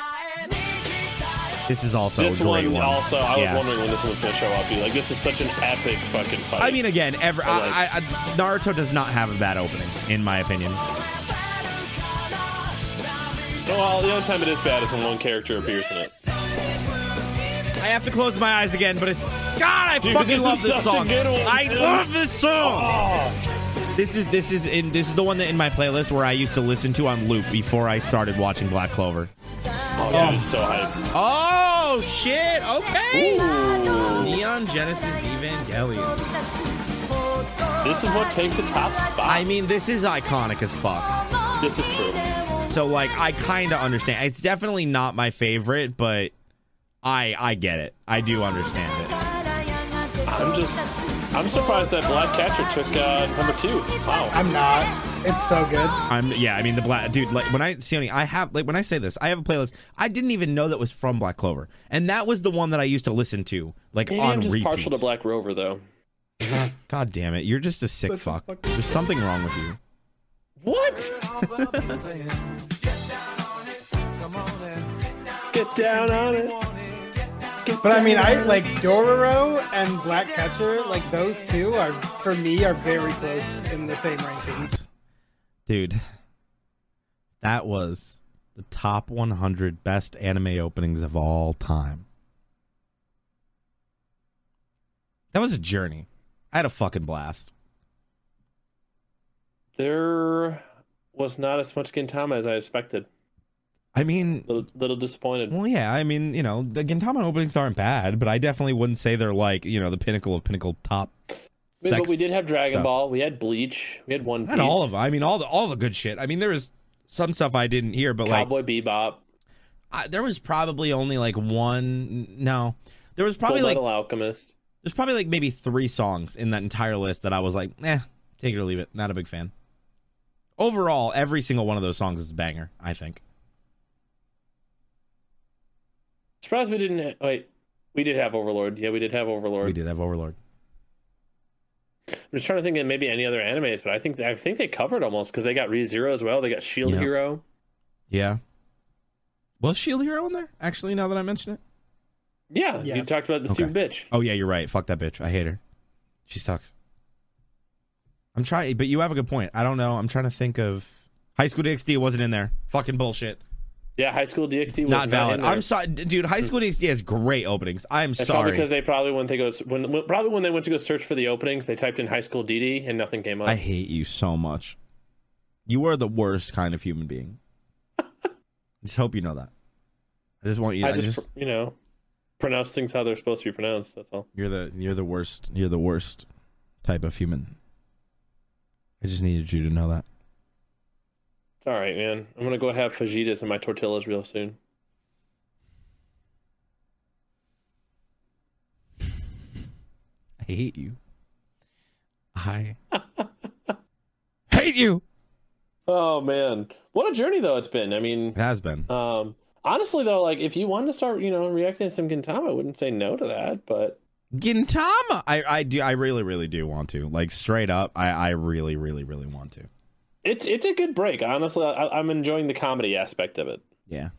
This is also This a great one, one. also, I Yeah. was wondering when this one was going to show up. Like, this is such an epic fucking fight. I mean, again, every, So, like- I, I, Naruto does not have a bad opening, in my opinion. well, the only time it is bad is when one character appears in it. I have to close my eyes again, but it's God. I Dude, fucking this love this song. I love this song. Oh, This is this is in this is the one that in my playlist where I used to listen to on loop before I started watching Black Clover. oh it's so hype. Oh shit! Okay. Ooh. Neon Genesis Evangelion. This is what takes the top spot. I mean, this is iconic as fuck. this is true. So like, I kind of understand. It's definitely not my favorite, but I I get it. I do understand it. I'm just, I'm surprised that Black Catcher took uh, number two. Wow. I'm not. It's so good. I'm yeah. I mean the black dude. Like when I Sione, I have like when I say this, I have a playlist. I didn't even know that was from Black Clover, and that was the one that I used to listen to like Maybe on I'm just repeat. partial to Black Rover, though. (laughs) God damn it! You're just a sick fuck. There's something wrong with you. What? Get down on it. Get But I mean, I like Dororo and Black Catcher. Like those two are for me are very close in the same rankings. Dude, that was the top 100 best anime openings of all time. That was a journey. I had a fucking blast. There was not as much Gintama as I expected. I mean, Little, little disappointed. well, yeah. I mean, you know, the Gintama openings aren't bad, but I definitely wouldn't say they're like, you know, the pinnacle of pinnacle top. I mean, sex but we did have Dragon stuff. Ball. We had Bleach. We had One Piece. Not all of them. I mean, all the all the good shit. I mean, there was some stuff I didn't hear, but like, Cowboy Bebop. I, there was probably only like one. No, there was Full probably like Metal Alchemist. there's probably like maybe three songs in that entire list that I was like, eh, take it or leave it. Not a big fan. Overall, every single one of those songs is a banger. I think. Surprised we didn't. Ha- wait, we did have Overlord. Yeah, we did have Overlord. We did have Overlord. I'm just trying to think of maybe any other animes, but I think I think they covered almost because they got Re Zero as well. They got Shield Yeah. Hero. Yeah. Was Shield Hero in there? Actually, now that I mention it, Yeah, you talked about the Okay. stupid bitch. Oh yeah, you're right. Fuck that bitch. I hate her. She sucks. I'm trying, but you have a good point. I don't know. I'm trying to think of High School DxD wasn't in there. Fucking bullshit. Yeah, High School DxD was Not valid. there. I'm sorry, dude. High School DxD has great openings. I'm sorry. because they probably when they go when, probably when they went to go search for the openings, they typed in High School DD and nothing came up. I hate you so much. You are the worst kind of human being. I (laughs) just hope you know that. I just want you. I I just, just you know pronounce things how they're supposed to be pronounced. That's all. You're the you're the worst. You're the worst type of human. I just needed you to know that. It's all right, man. I'm gonna go have fajitas and my tortillas real soon. I hate you. I (laughs) hate you. Oh man, what a journey though it's been. I mean, It has been. um, honestly though, like if you wanted to start, you know, reacting to some Gintama, I wouldn't say no to that. But Gintama. I I do. I really really do want to. Like straight up. I I really really really want to. It's it's a good break. Honestly, I, I'm enjoying the comedy aspect of it. Yeah,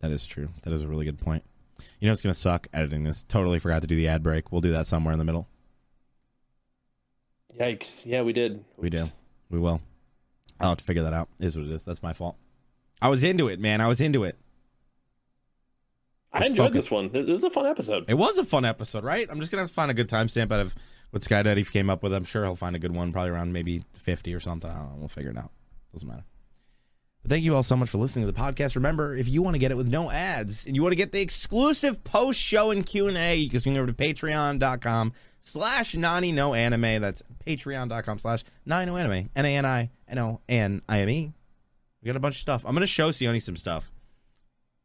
that is true. That is a really good point. You know it's gonna suck editing this. Totally forgot to do the ad break. We'll do that somewhere in the middle. Yikes! Yeah, we did. We do. We will. I'll have to figure that out. Is what it is. That's my fault. I was into it, man. I was into it. I Let's enjoyed focus. this one. This this is a fun episode. It was a fun episode, right? I'm just gonna have to find a good timestamp out of what Sky Daddy came up with. I'm sure he'll find a good one, probably around maybe 50 or something. I don't know. We'll figure it out. Doesn't matter. But thank you all so much for listening to the podcast. Remember, if you want to get it with no ads and you want to get the exclusive post show and Q and A, you can swing over to patreon.com slash nani no anime. That's patreon.com slash nani no anime. N A N I N O N I M E. We got a bunch of stuff. I'm gonna show Sione some stuff.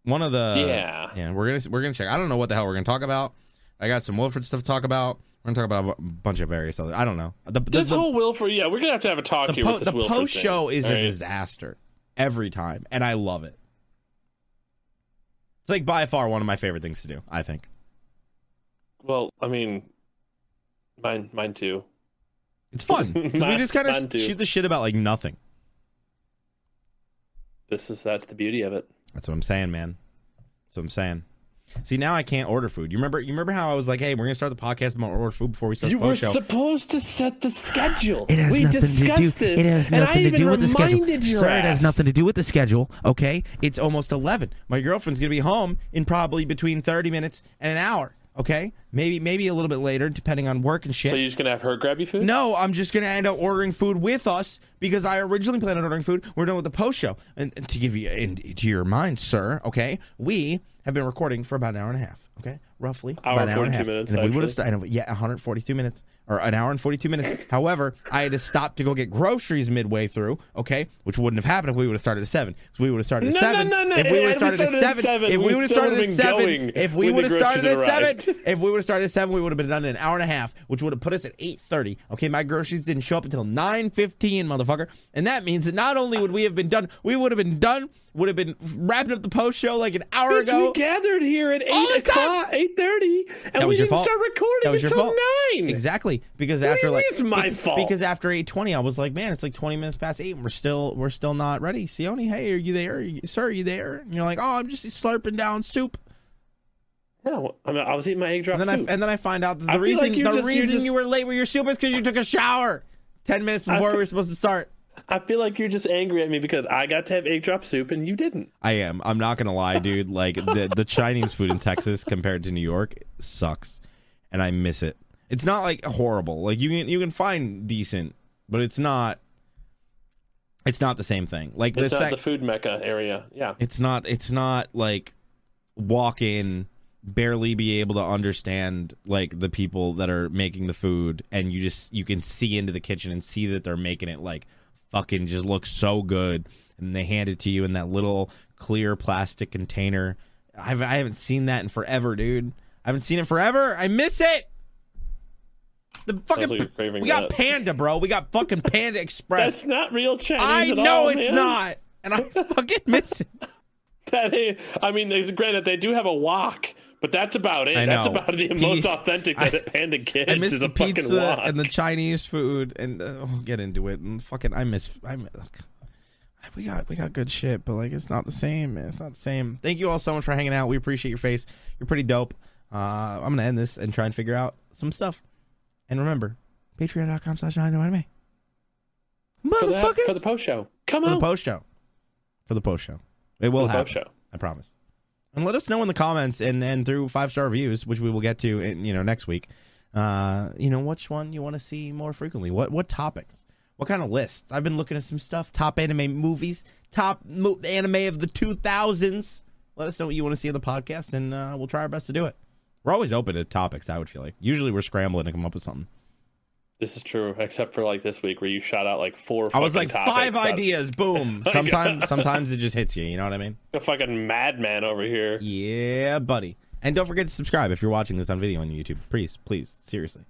One of the Yeah. yeah we're gonna we're gonna check. I don't know what the hell we're gonna talk about. I got some Wilfred stuff to talk about. We're gonna talk about a bunch of various other. I don't know. The, the, This the- whole Wilford, yeah, we're gonna have to have a talk the, here po- with this the post show is All a right? disaster every time, and I love it. It's like by far one of my favorite things to do. I think Well, I mean, mine, mine too. it's fun 'Cause (laughs) we just kind of shoot the shit about like nothing. This is that's the beauty of it. That's what I'm saying, man. That's what I'm saying. See, now I can't order food. You remember? You remember how I was like, "Hey, we're gonna start the podcast. I'm gonna order food before we start You the were post show." supposed to set the schedule. (sighs) It has we nothing to discussed do. this, It has nothing to do with the schedule. reminded your Sir, it has nothing to do with the schedule. okay, it's almost eleven. My girlfriend's gonna be home in probably between thirty minutes and an hour. Okay, maybe maybe a little bit later, depending on work and shit. So you're just gonna have her grab you food? No, I'm just gonna end up ordering food with us because I originally planned on ordering food. We're done with the post show, and, and to give you into your mind, sir. Okay, we have been recording for about an hour and a half. Okay, roughly Hour about an hour and a 42 half. minutes, and if we would have, actually. st- yeah, 142 minutes or an hour and 42 minutes. (laughs) However, I had to stop to go get groceries midway through. Okay, which wouldn't have happened if we would have started at seven. So we would have started at No, seven. no, no, no. If we would have started, started at at seven, seven, if we would have started at been seven, going if we would have started at seven, if we would have started at seven, we would have been done in an hour and a half, which would have put us at eight thirty. Okay, my groceries didn't show up until nine fifteen, motherfucker, and that means that not only would we have been done, we would have been done, would have been wrapping up the post show like an hour Bitch, ago. we gathered here at eight o'clock, eight thirty, and That we didn't fault. start recording That was your until fault. nine. Exactly, because do after like it's my bec- fault? because after eight twenty, I was like, man, it's like twenty minutes past eight, and we're still we're still not ready. Sione, hey, are you there, Are you- sir? Are you there? And you're like, oh, I'm just slurping down soup. Yeah, well, I, mean, I was eating my egg drop And then soup. I and then I find out that the reason like the just- reason just- you were late with your soup is because you took a shower ten minutes before we were supposed to start. I feel like you're just angry at me because I got to have egg drop soup and you didn't. I am. I'm not gonna lie, dude. Like the the Chinese food in Texas compared to New York sucks, and I miss it. It's not like horrible. Like you can you can find decent, but it's not. It's not the same thing. Like It's the sec- the food mecca area. Yeah. it's not. It's not like walk in, barely be able to understand like the people that are making the food, and you just you can see into the kitchen and see that they're making it like fucking just looks so good, and they hand it to you in that little clear plastic container. I've I haven't seen that in forever, dude. I haven't seen it forever. I miss it. The fucking like you're craving we got that. Panda, bro. We got fucking Panda Express. That's not real Chinese. I know all, it's man. not, and I (laughs) fucking miss it. That I mean, granted they do have a wok, but that's about it. That's about the He- most authentic I- that Panda gets I miss is the a pizza wok. and the Chinese food, and uh, we'll get into it. And fucking, I miss. I miss, we got we got good shit, but like it's not the same. Man. It's not the same. Thank you all so much for hanging out. We appreciate your face. You're pretty dope. uh, I'm gonna end this and try and figure out some stuff. And remember, patreon.com slash anime. Motherfuckers! for the post show. Come on. For the post show. For the post show. It will happen. post show. I promise. And let us know in the comments and and through five star reviews, which we will get to in, you know next week. Uh, you know which one you want to see more frequently. What what topics? What kind of lists? I've been looking at some stuff. Top anime movies. Top mo- anime of the two thousands. Let us know what you want to see in the podcast, and uh, we'll try our best to do it. We're always open to topics. I would feel like usually we're scrambling to come up with something. This is true, except for like this week where you shot out like four. I was like five ideas. (laughs) Boom. Sometimes (laughs) sometimes it just hits you. You know what I mean? A fucking madman over here. Yeah, buddy. And don't forget to subscribe if you're watching this on video on YouTube. Please, please, seriously.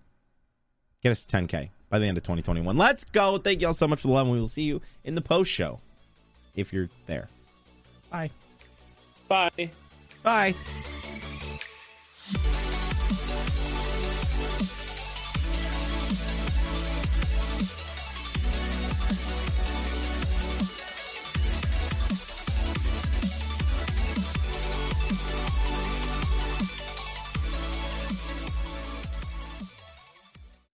Get us to 10K by the end of 2021. Let's go. Thank y'all so much for the love. and We will see you in the post show if you're there. Bye. Bye. Bye. Bye.